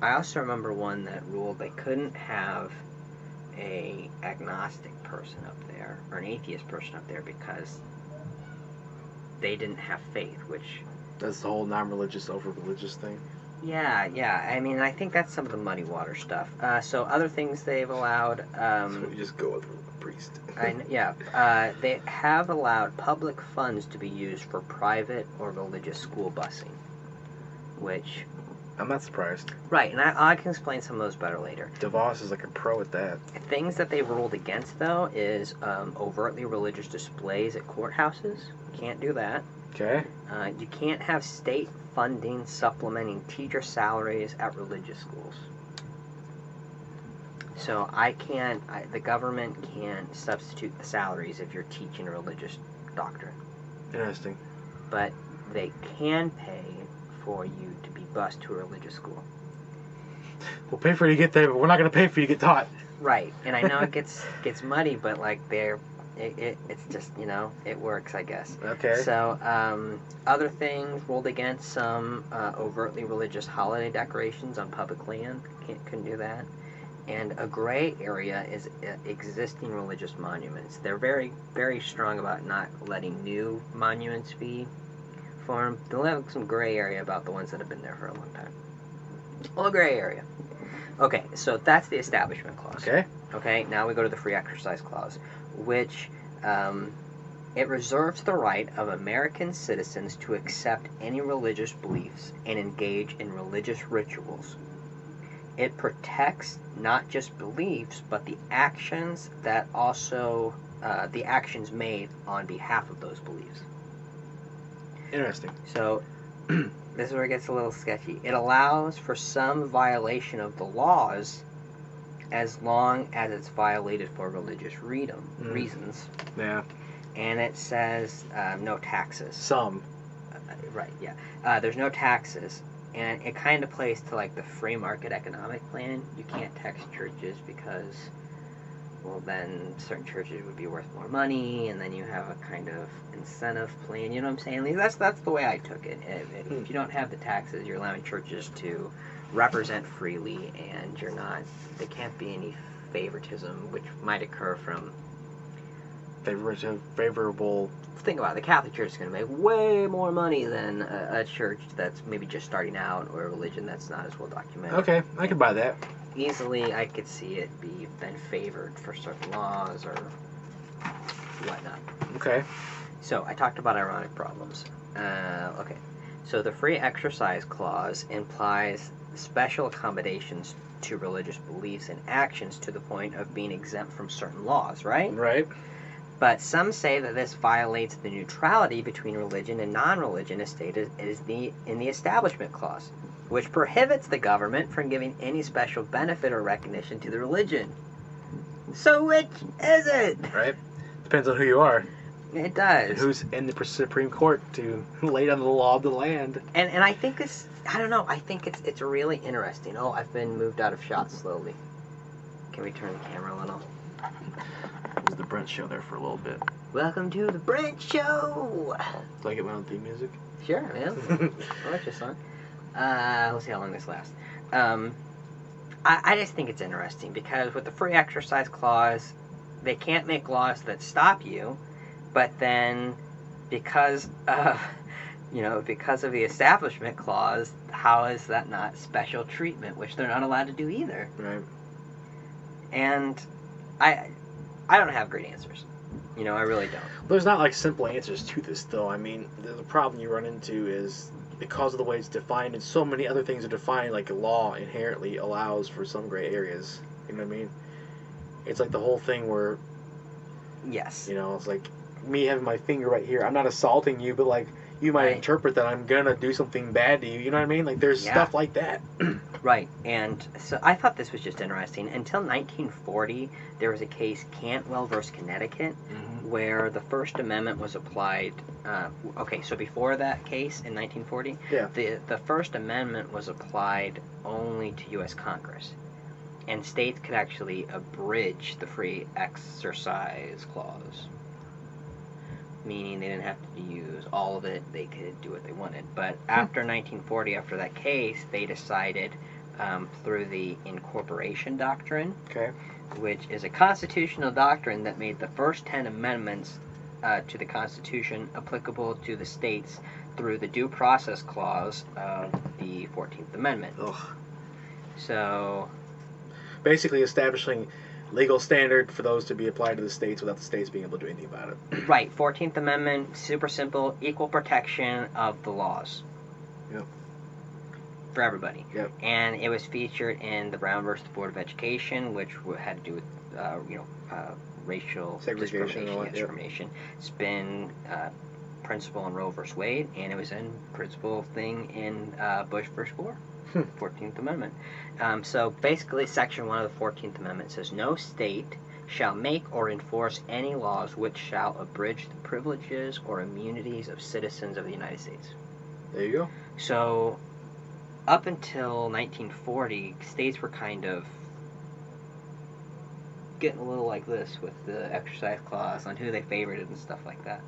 I also remember one that ruled they couldn't have a agnostic person up there or an atheist person up there because they didn't have faith, which That's the whole non-religious over religious thing. yeah, yeah. I mean, I think that's some of the muddy water stuff. Uh, so other things they've allowed, so um, you just go with a priest. [LAUGHS] I yeah, uh, they have allowed public funds to be used for private or religious school busing, which I'm not surprised. right, and I, I can explain some of those better later. DeVos is like a pro at that. Things that they ruled against though is um, overtly religious displays at courthouses. Can't do that. Okay. Uh, you can't have state funding supplementing teacher salaries at religious schools. So I can't, I, the government can't substitute the salaries if you're teaching a religious doctrine, Interesting. but they can pay for you to be bused to a religious school. We'll pay for you to get there, but we're not going to pay for you to get taught. Right, and I know it [LAUGHS] gets gets muddy, but like they're It, it, it's just you know it works, I guess. Okay. So, um, other things ruled against some uh, overtly religious holiday decorations on public land. Can't, couldn't do that. And a gray area is uh, existing religious monuments. They're very, very strong about not letting new monuments be formed. They'll have some gray area about the ones that have been there for a long time. All gray area. Okay, so that's the Establishment Clause. okay. Okay, now we go to the Free Exercise Clause, which um, it reserves the right of American citizens to accept any religious beliefs and engage in religious rituals. It protects not just beliefs, but the actions that also uh, the actions made on behalf of those beliefs. Interesting. So [CLEARS THROAT] this is where it gets a little sketchy. It allows for some violation of the laws as long as it's violated for religious freedom Mm. reasons. Yeah. And it says um, no taxes. Some. Uh, right, yeah. Uh, there's no taxes. And it kind of plays to like the free market economic plan. You can't tax churches because, well, then certain churches would be worth more money, and then you have a kind of incentive plan. You know what I'm saying? Like, that's that's the way I took it. If, if Hmm. you don't have the taxes, you're allowing churches to represent freely, and you're not. There can't be any favoritism, which might occur from Favorable. Favorable. think about it, the Catholic Church is going to make way more money than a, a church that's maybe just starting out or a religion that's not as well documented. Okay, I can buy that. Easily, I could see it be been favored for certain laws or whatnot. Okay. So I talked about ironic problems. Uh, okay, so the free exercise clause implies special accommodations to religious beliefs and actions to the point of being exempt from certain laws, right? Right. But some say that this violates the neutrality between religion and non-religion as stated is the in the Establishment Clause, which prohibits the government from giving any special benefit or recognition to the religion. So which is it? Right. Depends on who you are. It and does. Who's in the Supreme Court to [LAUGHS] lay down the law of the land. And and I think this I don't know, I think it's it's really interesting. Oh, I've been moved out of shot slowly. Can we turn the camera a little? It was the Brent show there for a little bit. Welcome to the Brent Show. Do I get my own theme music? Sure, man. Well, that's just fun. Uh, let's see how long this lasts. Um, I, I just think it's interesting because with the free exercise clause, they can't make laws that stop you, but then because of [LAUGHS] you know because of the establishment clause, how is that not special treatment, which they're not allowed to do either? right. And I I don't have great answers. You know, I really don't. There's not like simple answers to this, though. I mean, the, the problem you run into is because of the way it's defined, and so many other things are defined. Like law inherently allows for some gray areas. You know what I mean? It's like the whole thing where Yes. you know it's like me having my finger right here. I'm not assaulting you, but like you might Right. interpret that I'm gonna do something bad to you. You know what I mean? Like there's Yeah. stuff like that. [CLEARS THROAT] Right, and so I thought this was just interesting. Until 1940, there was a case, Cantwell versus Connecticut, Mm-hmm. Where the First Amendment was applied. Uh, okay, so before that case in 1940, Yeah. the the First Amendment was applied only to U.S. Congress, and states could actually abridge the free exercise clause, meaning they didn't have to use all of it; they could do what they wanted. But after 1940, after that case, they decided um, through the incorporation doctrine Okay. Which is a constitutional doctrine that made the first 10 amendments uh, to the Constitution applicable to the states through the Due Process Clause of the 14th Amendment. Ugh. So, Basically establishing legal standard for those to be applied to the states without the states being able to do anything about it. [CLEARS THROAT] right, 14th Amendment, super simple, equal protection of the laws. Yep. For everybody. Yep. And it was featured in the Brown versus the Board of Education, which had to do with, uh, you know, uh, racial Segregation and discrimination. all yep. discrimination. It's been uh, principle in Roe versus Wade, and it was in principal thing in uh, Bush versus Gore. Hmm. 14th Amendment. Um, so basically, Section 1 of the 14th Amendment says no state shall make or enforce any laws which shall abridge the privileges or immunities of citizens of the United States. There you go. So, up until 1940, states were kind of getting a little like this with the exercise clause on who they favored and stuff like that.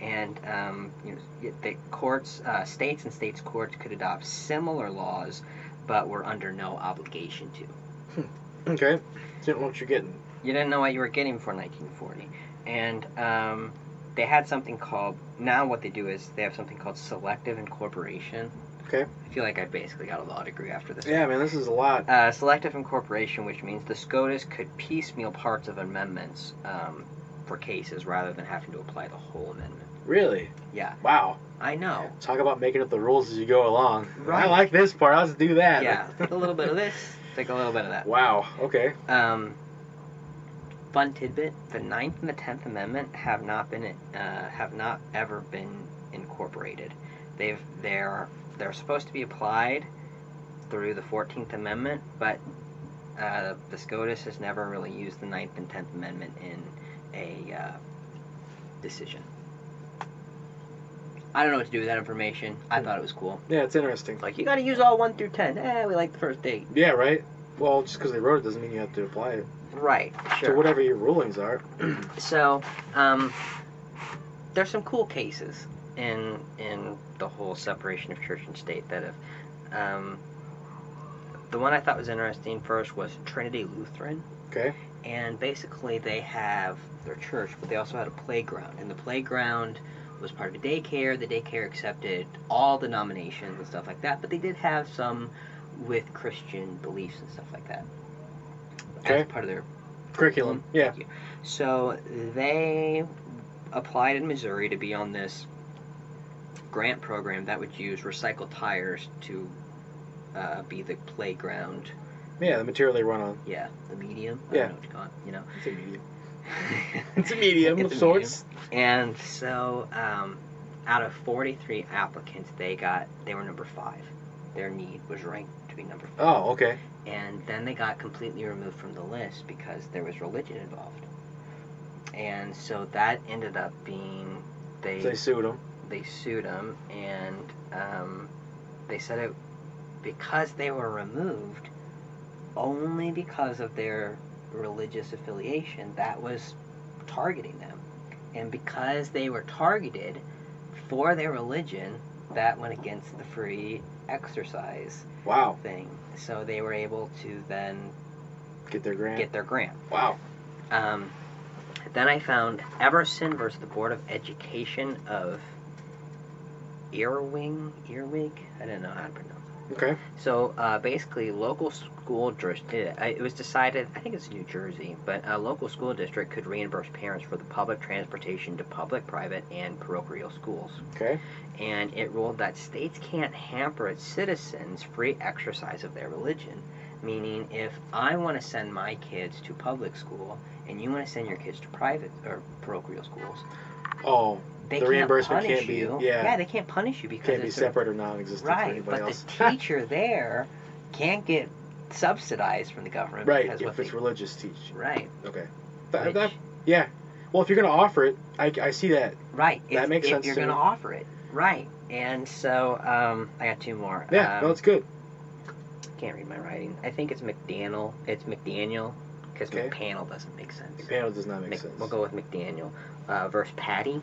And um, you know, the courts, uh, states and states courts could adopt similar laws, but were under no obligation to. Okay. Didn't know what you're getting. You didn't know what you were getting before 1940, and um, they had something called. Now what they do is they have something called selective incorporation. Okay. I feel like I basically got a law degree after this. Yeah, man, this is a lot. Uh, selective incorporation, which means the SCOTUS could piecemeal parts of amendments um, for cases rather than having to apply the whole amendment. Really? Yeah. Wow. I know. Talk about making up the rules as you go along. Right. I like this part. Let's do that. Yeah. Take a little bit of this. Take a little bit of that. wow. Okay. Um, fun tidbit: the Ninth and the Tenth Amendment have not been uh, have not ever been incorporated. They've they're they're supposed to be applied through the Fourteenth Amendment, but uh, the SCOTUS has never really used the Ninth and Tenth Amendment in a uh, decision. I don't know what to do with that information. I thought it was cool. Yeah, it's interesting. Like you got to use all one through ten. Eh, we like the first eight. Yeah, right. Well, just because they wrote it doesn't mean you have to apply it Right. sure. to whatever your rulings are. [CLEARS THROAT] So, um, there's some cool cases in in the whole separation of church and state that have. Um, the one I thought was interesting first was Trinity Lutheran, okay. and basically they have their church, but they also had a playground, and the playground was part of a daycare. The daycare accepted all denominations and stuff like that, but they did have some with Christian beliefs and stuff like that Okay. as part of their Curriculum. Yeah. so they applied in Missouri to be on this grant program that would use recycled tires to uh, be the playground. Yeah, the material they run on. Yeah, the medium. I Yeah. don't know what you call it. You know. It's a medium. [LAUGHS] It's a medium It's of a sorts. And so, um, out of 43 applicants, they got they were number five. Their need was ranked to be number five. Oh, okay. and then they got completely removed from the list because there was religion involved. And so that ended up being they So they sued them. They sued them and um, they said it because they were removed only because of their religious affiliation that was targeting them and because they were targeted for their religion that went against the free exercise Wow. thing so they were able to then Get their grant. get their grant wow. um, then I found Everson versus the Board of Education of Earwing, Earwig. I don't know how to pronounce. It. Okay. So uh, basically, local school district. It was decided. I think it's New Jersey, but a local school district could reimburse parents for the public transportation to public, private, and parochial schools. Okay. And it ruled that states can't hamper its citizens' free exercise of their religion. Meaning, if I want to send my kids to public school and you want to send your kids to private or parochial schools, Oh, they The can't reimbursement can't be- you. yeah. they can't punish you because can't be it's a- separate or non-existent right. But else. the [LAUGHS] teacher there can't get subsidized from the government right. If it's they, religious teach. right, Okay. That, that, yeah. Well, if you're gonna offer it, I, I see that. right. that if, makes if sense You're to going to offer it, right? And so um, I got two more. Yeah. Um, no, it's good. can't read my writing. I think it's McDaniel. It's McDaniel because Okay. McPanel doesn't make sense. The panel does not make Mc- sense. We'll go with McDaniel uh, versus Patty.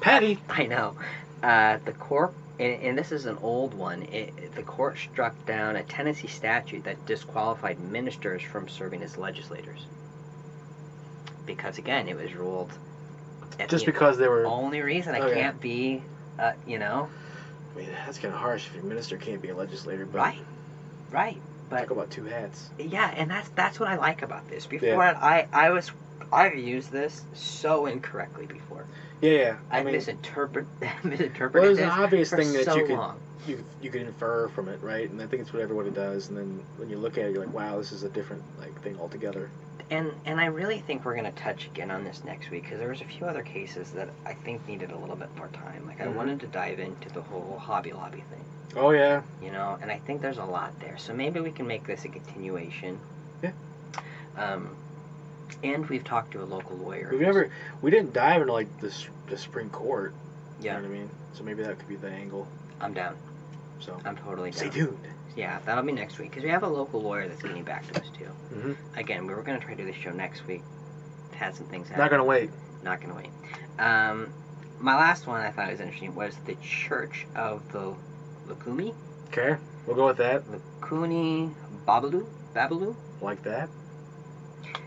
Patty. I know. Uh, the court, and, and this is an old one. It, the court struck down a Tennessee statute that disqualified ministers from serving as legislators. Because again, it was ruled. Just because they were. The only reason I Oh, yeah. can't be, uh, you know, I mean, that's kind of harsh if your minister can't be a legislator. But right, right. But Talk about two hats. Yeah, and that's that's what I like about this. Before I I was I've used this so incorrectly before. Yeah, yeah. I I've mean, misinterpret [LAUGHS] misinterpreted well, there's an this obvious thing that so you could long. you you could infer from it, right? And I think it's what everybody does. And then when you look at it, you're like, wow, this is a different like thing altogether. And and I really think we're gonna touch again on this next week because there was a few other cases that I think needed a little bit more time. Like I Mhm. wanted to dive into the whole Hobby Lobby thing, Oh yeah. you know, and I think there's a lot there. So maybe we can make this a continuation. Yeah. Um, and we've talked to a local lawyer. We've never we didn't dive into like the the Supreme Court. Yeah. You know what I mean? So maybe that could be the angle. I'm down. So I'm totally down. stay tuned. Yeah, that'll be next week because we have a local lawyer that's getting back to us too. hmm Again, we were going to try to do this show next week. Had some things happen. Not gonna wait. Not going to wait. Um, my last one I thought was interesting was the Church of the Lukumi, Okay, we'll go with that. Lukuni Babalu, Babalu, Like that.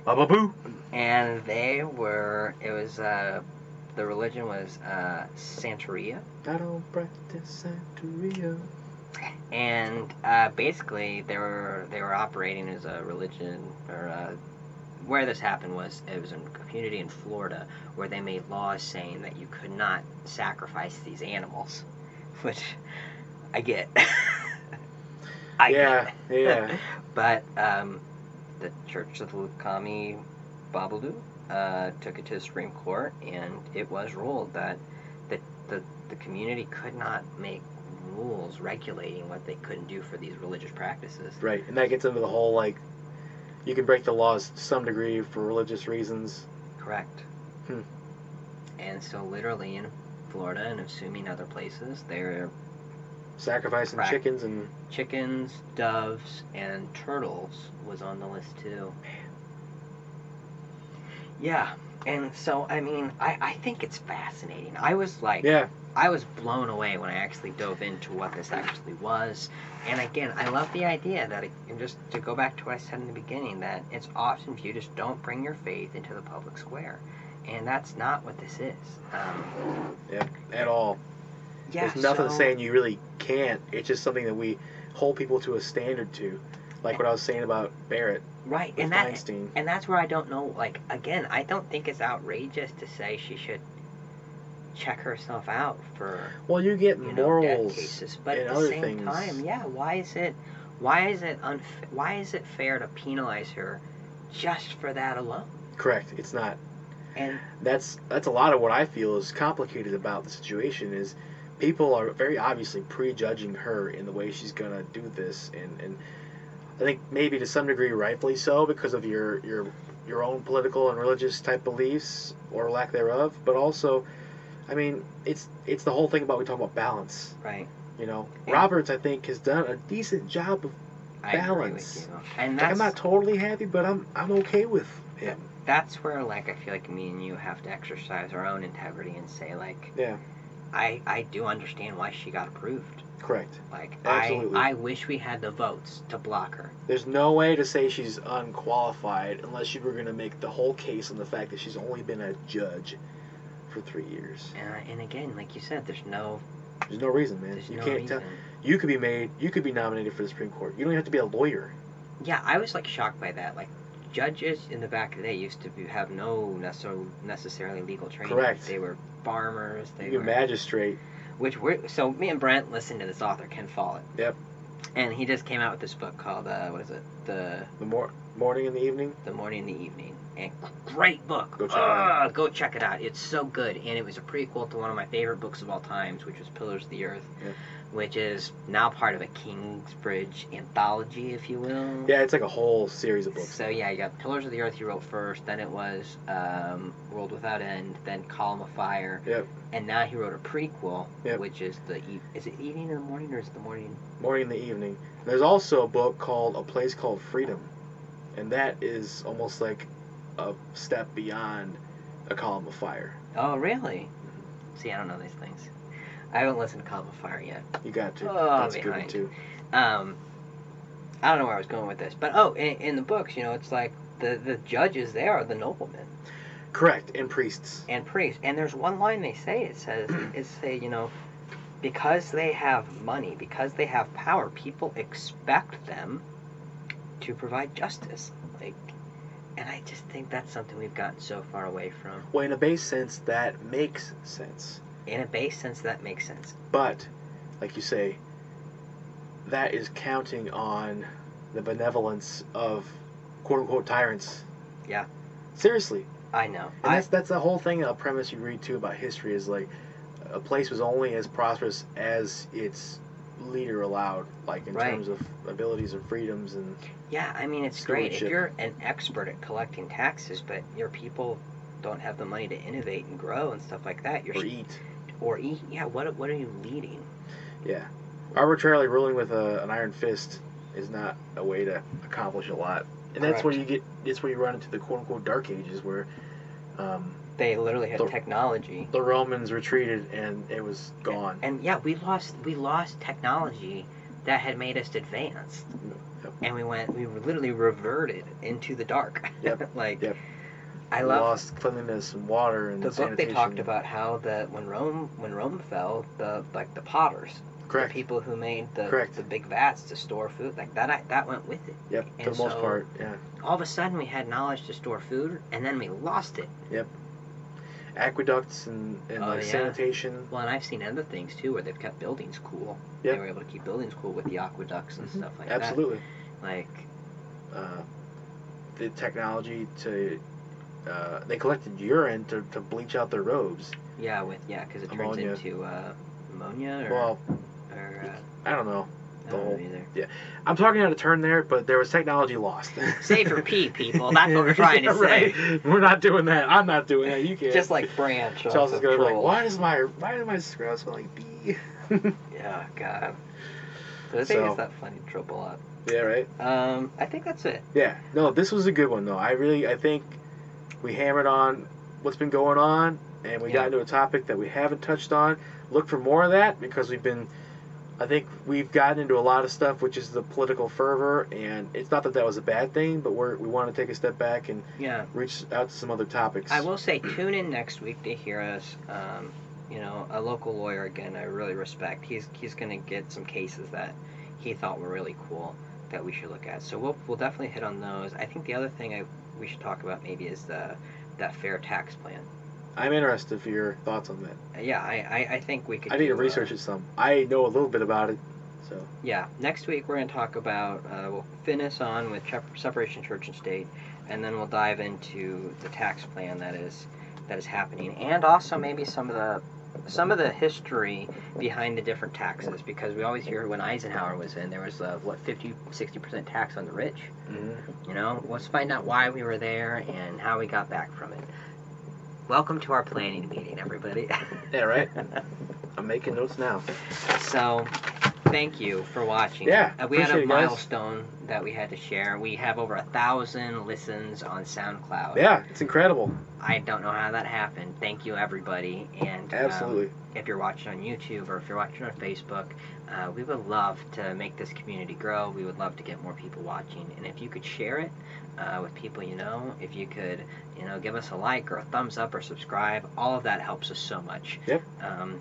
Baba boo. and they were. It was. Uh, the religion was uh, Santeria. I don't practice Santeria. and uh, basically they were they were operating as a religion or uh, where this happened was it was in a community in Florida where they made laws saying that you could not sacrifice these animals, [LAUGHS] which I get. [LAUGHS] I yeah, get. yeah. [LAUGHS] but um, the Church of the Lukumi Babalu uh, took it to the Supreme Court, and it was ruled that the, the the community could not make rules regulating what they couldn't do for these religious practices. Right, and that gets into the whole like, you can break the laws to some degree for religious reasons. Correct. Hmm. And so, literally in Florida and assuming other places, there Sacrificing Right. chickens and chickens, doves, and turtles was on the list too. Yeah, and so I mean, I, I think it's fascinating. I was like, yeah, I was blown away when I actually dove into what this actually was. And again, I love the idea that, it, and just to go back to what I said in the beginning, that it's often viewed as don't bring your faith into the public square. And that's not what this is. Um, yeah, at all. Yeah, There's nothing so- saying you really can't. It's just something that we hold people to a standard to, like what I was saying about Barrett Right, and that, Feinstein. and that's where I don't know. Like again, I don't think it's outrageous to say she should check herself out for Well, you get you know cases, but at the other same things. time, yeah, why is it, why is it unf- why is it fair to penalize her just for that alone? Correct. It's not. And That's that's a lot of what I feel is complicated about the situation. Is people are very obviously prejudging her in the way she's gonna do this, and and I think maybe to some degree rightfully so because of your your your own political and religious type beliefs or lack thereof, but also. I mean, it's it's the whole thing about we talk about balance. right, You know, Yeah. Roberts I think has done a decent job of. I agree Balance. with you. And Like, I'm not totally happy, but I'm I'm okay with him. that's where like I feel like me and you have to exercise our own integrity and say like, Yeah. I I do understand why she got approved. Correct. Like Absolutely. I I wish we had the votes to block her. There's no way to say she's unqualified unless you were going to make the whole case on the fact that she's only been a judge for three years. And, I- and again, like you said, there's no There's no reason, man. there's you no can't reason. tell. You could be made. You could be nominated for the Supreme Court. You don't even have to be a lawyer. Yeah, I was like shocked by that. Like judges in the back of the day used to be, have no necessarily necessarily legal training. Correct. They were farmers. They were magistrate. which we're so me and Brent listened to this author Ken Follett. Yep. And he just came out with this book called uh, what is it? The The mor- morning and the evening. The Morning and the Evening. And great book. Go check it out. Go check it out. It's so good. And it was a prequel to one of my favorite books of all times, which was Pillars of the Earth, Yeah. Which is now part of a Kingsbridge anthology, if you will. Yeah, it's like a whole series of books. So yeah, you got Pillars of the Earth. He wrote first. Then it was um, World Without End. Then Column of Fire. Yep. And now he wrote a prequel, Yep. which is the e- is it Evening in the Morning or is it the Morning? Morning in the evening. There's also a book called A Place Called Freedom, and that is almost like a step beyond a column of fire. Oh really? See, I don't know these things. I haven't listened to of Fire yet. You got to. Oh, That's a good one behind. too. Um, I don't know where I was going with this, but oh, in, in the books, you know, it's like the the judges there are the noblemen Correct. And priests. and priests, and there's one line they say it says [CLEARS THROAT] it say you know because they have money, because they have power, people expect them to provide justice. Like, and I just think that's something we've gotten so far away from. Well, in a base sense, that makes sense. In a base sense, that makes sense. But, like you say, that is counting on the benevolence of quote unquote tyrants. Yeah. Seriously. I know. And I, that's that's the whole thing, a premise you read too about history is like a place was only as prosperous as its leader allowed, like in Right. terms of abilities and freedoms and Yeah, I mean it's great if you're an expert at collecting taxes, but your people don't have the money to innovate and grow and stuff like that. You're or eat. Or. Yeah, what what are you leading? Yeah. arbitrarily ruling with a, an iron fist is not a way to accomplish a lot. And that's where you get. That's where you run into the quote unquote dark ages, where um, They literally had The- technology. the Romans retreated and it was gone. And yeah, we lost we lost technology that had made us advanced. Yep. And we went we literally reverted into the dark. Yep. [LAUGHS] like Yep. I love lost cleanliness and water and the book they talked about how that when Rome when Rome fell, the like the potters, Correct. the people who made the Correct. the big vats to store food, like that that went with it. Yep. For and the most so- part, yeah. All of a sudden we had knowledge to store food and then we lost it. Yep. Aqueducts and, and Oh, like yeah. sanitation. Well, and I've seen other things too where they've kept buildings cool. Yep. They were able to keep buildings cool with the aqueducts and Mhm. stuff like Absolutely. that. Absolutely. Like Uh, the technology to. Uh, they collected urine to, to bleach out their robes. Yeah, with yeah, because it turns Ammonia. into uh, ammonia or, Well, or uh, I don't know. I the don't whole- know either. I'm talking out of turn there, but there was technology lost. [LAUGHS] Save for pee, [LAUGHS] people. That's what we're trying to Yeah, [LAUGHS] right. We're not doing that. I'm not doing that. You can't. Just like Branch. Charles is gonna be like, why does my why does my scrub smell like bee? Yeah, God. So I think So- it's that funny trope a lot. yeah, right. Um, I think that's it. Yeah. No, this was a good one though. I really I think we hammered on what's been going on and we Yeah. got into a topic that we haven't touched on. Look for more of that because we've been I think we've gotten into a lot of stuff which is the political fervor and it's not that that was a bad thing, but we're we want to take a step back and Yeah. reach out to some other topics. I will say, tune in next week to hear us. Um, you know, a local lawyer again. I really respect. He's he's gonna get some cases that he thought were really cool that we should look at. So we'll we'll definitely hit on those. I think the other thing I we should talk about maybe is the that fair tax plan. I'm interested for your thoughts on that. Uh, Yeah, I, I, I think we could. I need to do, uh, research it some. I know a little bit about it. So Yeah, next week we're going to talk about, uh, we'll finish on with separation church and state, and then we'll dive into the tax plan that is that is happening, and also maybe some of the some of the history behind the different taxes, because we always hear when Eisenhower was in, there was a, what 50, 60 percent tax on the rich. Mm-hmm. You know, let's find out why we were there and how we got back from it. Welcome to our planning meeting, everybody. Yeah, right. [LAUGHS] I'm making notes now. So, thank you for watching. Yeah, Uh, we had a it, guys. milestone that we had to share. We have over a thousand listens on SoundCloud. Yeah, it's incredible. I don't know how that happened. Thank you, everybody. And um, Absolutely. if you're watching on YouTube or if you're watching on Facebook, uh, we would love to make this community grow. We would love to get more people watching. And if you could share it uh, with people you know, if you could, you know, give us a like or a thumbs up or subscribe, all of that helps us so much. Yep. Um,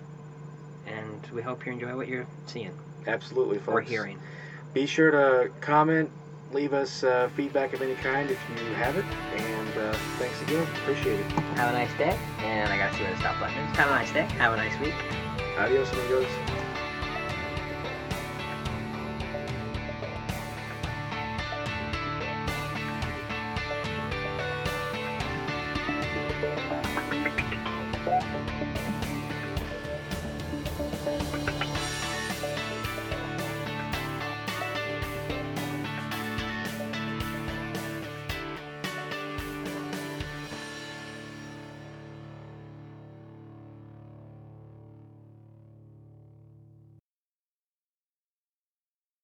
and we hope you enjoy what you're seeing Absolutely, folks. or hearing. Be sure to comment, leave us uh, feedback of any kind if you have it. And uh, thanks again. Appreciate it. Have a nice day. And I gotta see where the stop button is. Have a nice day. Have a nice week. Adios, amigos.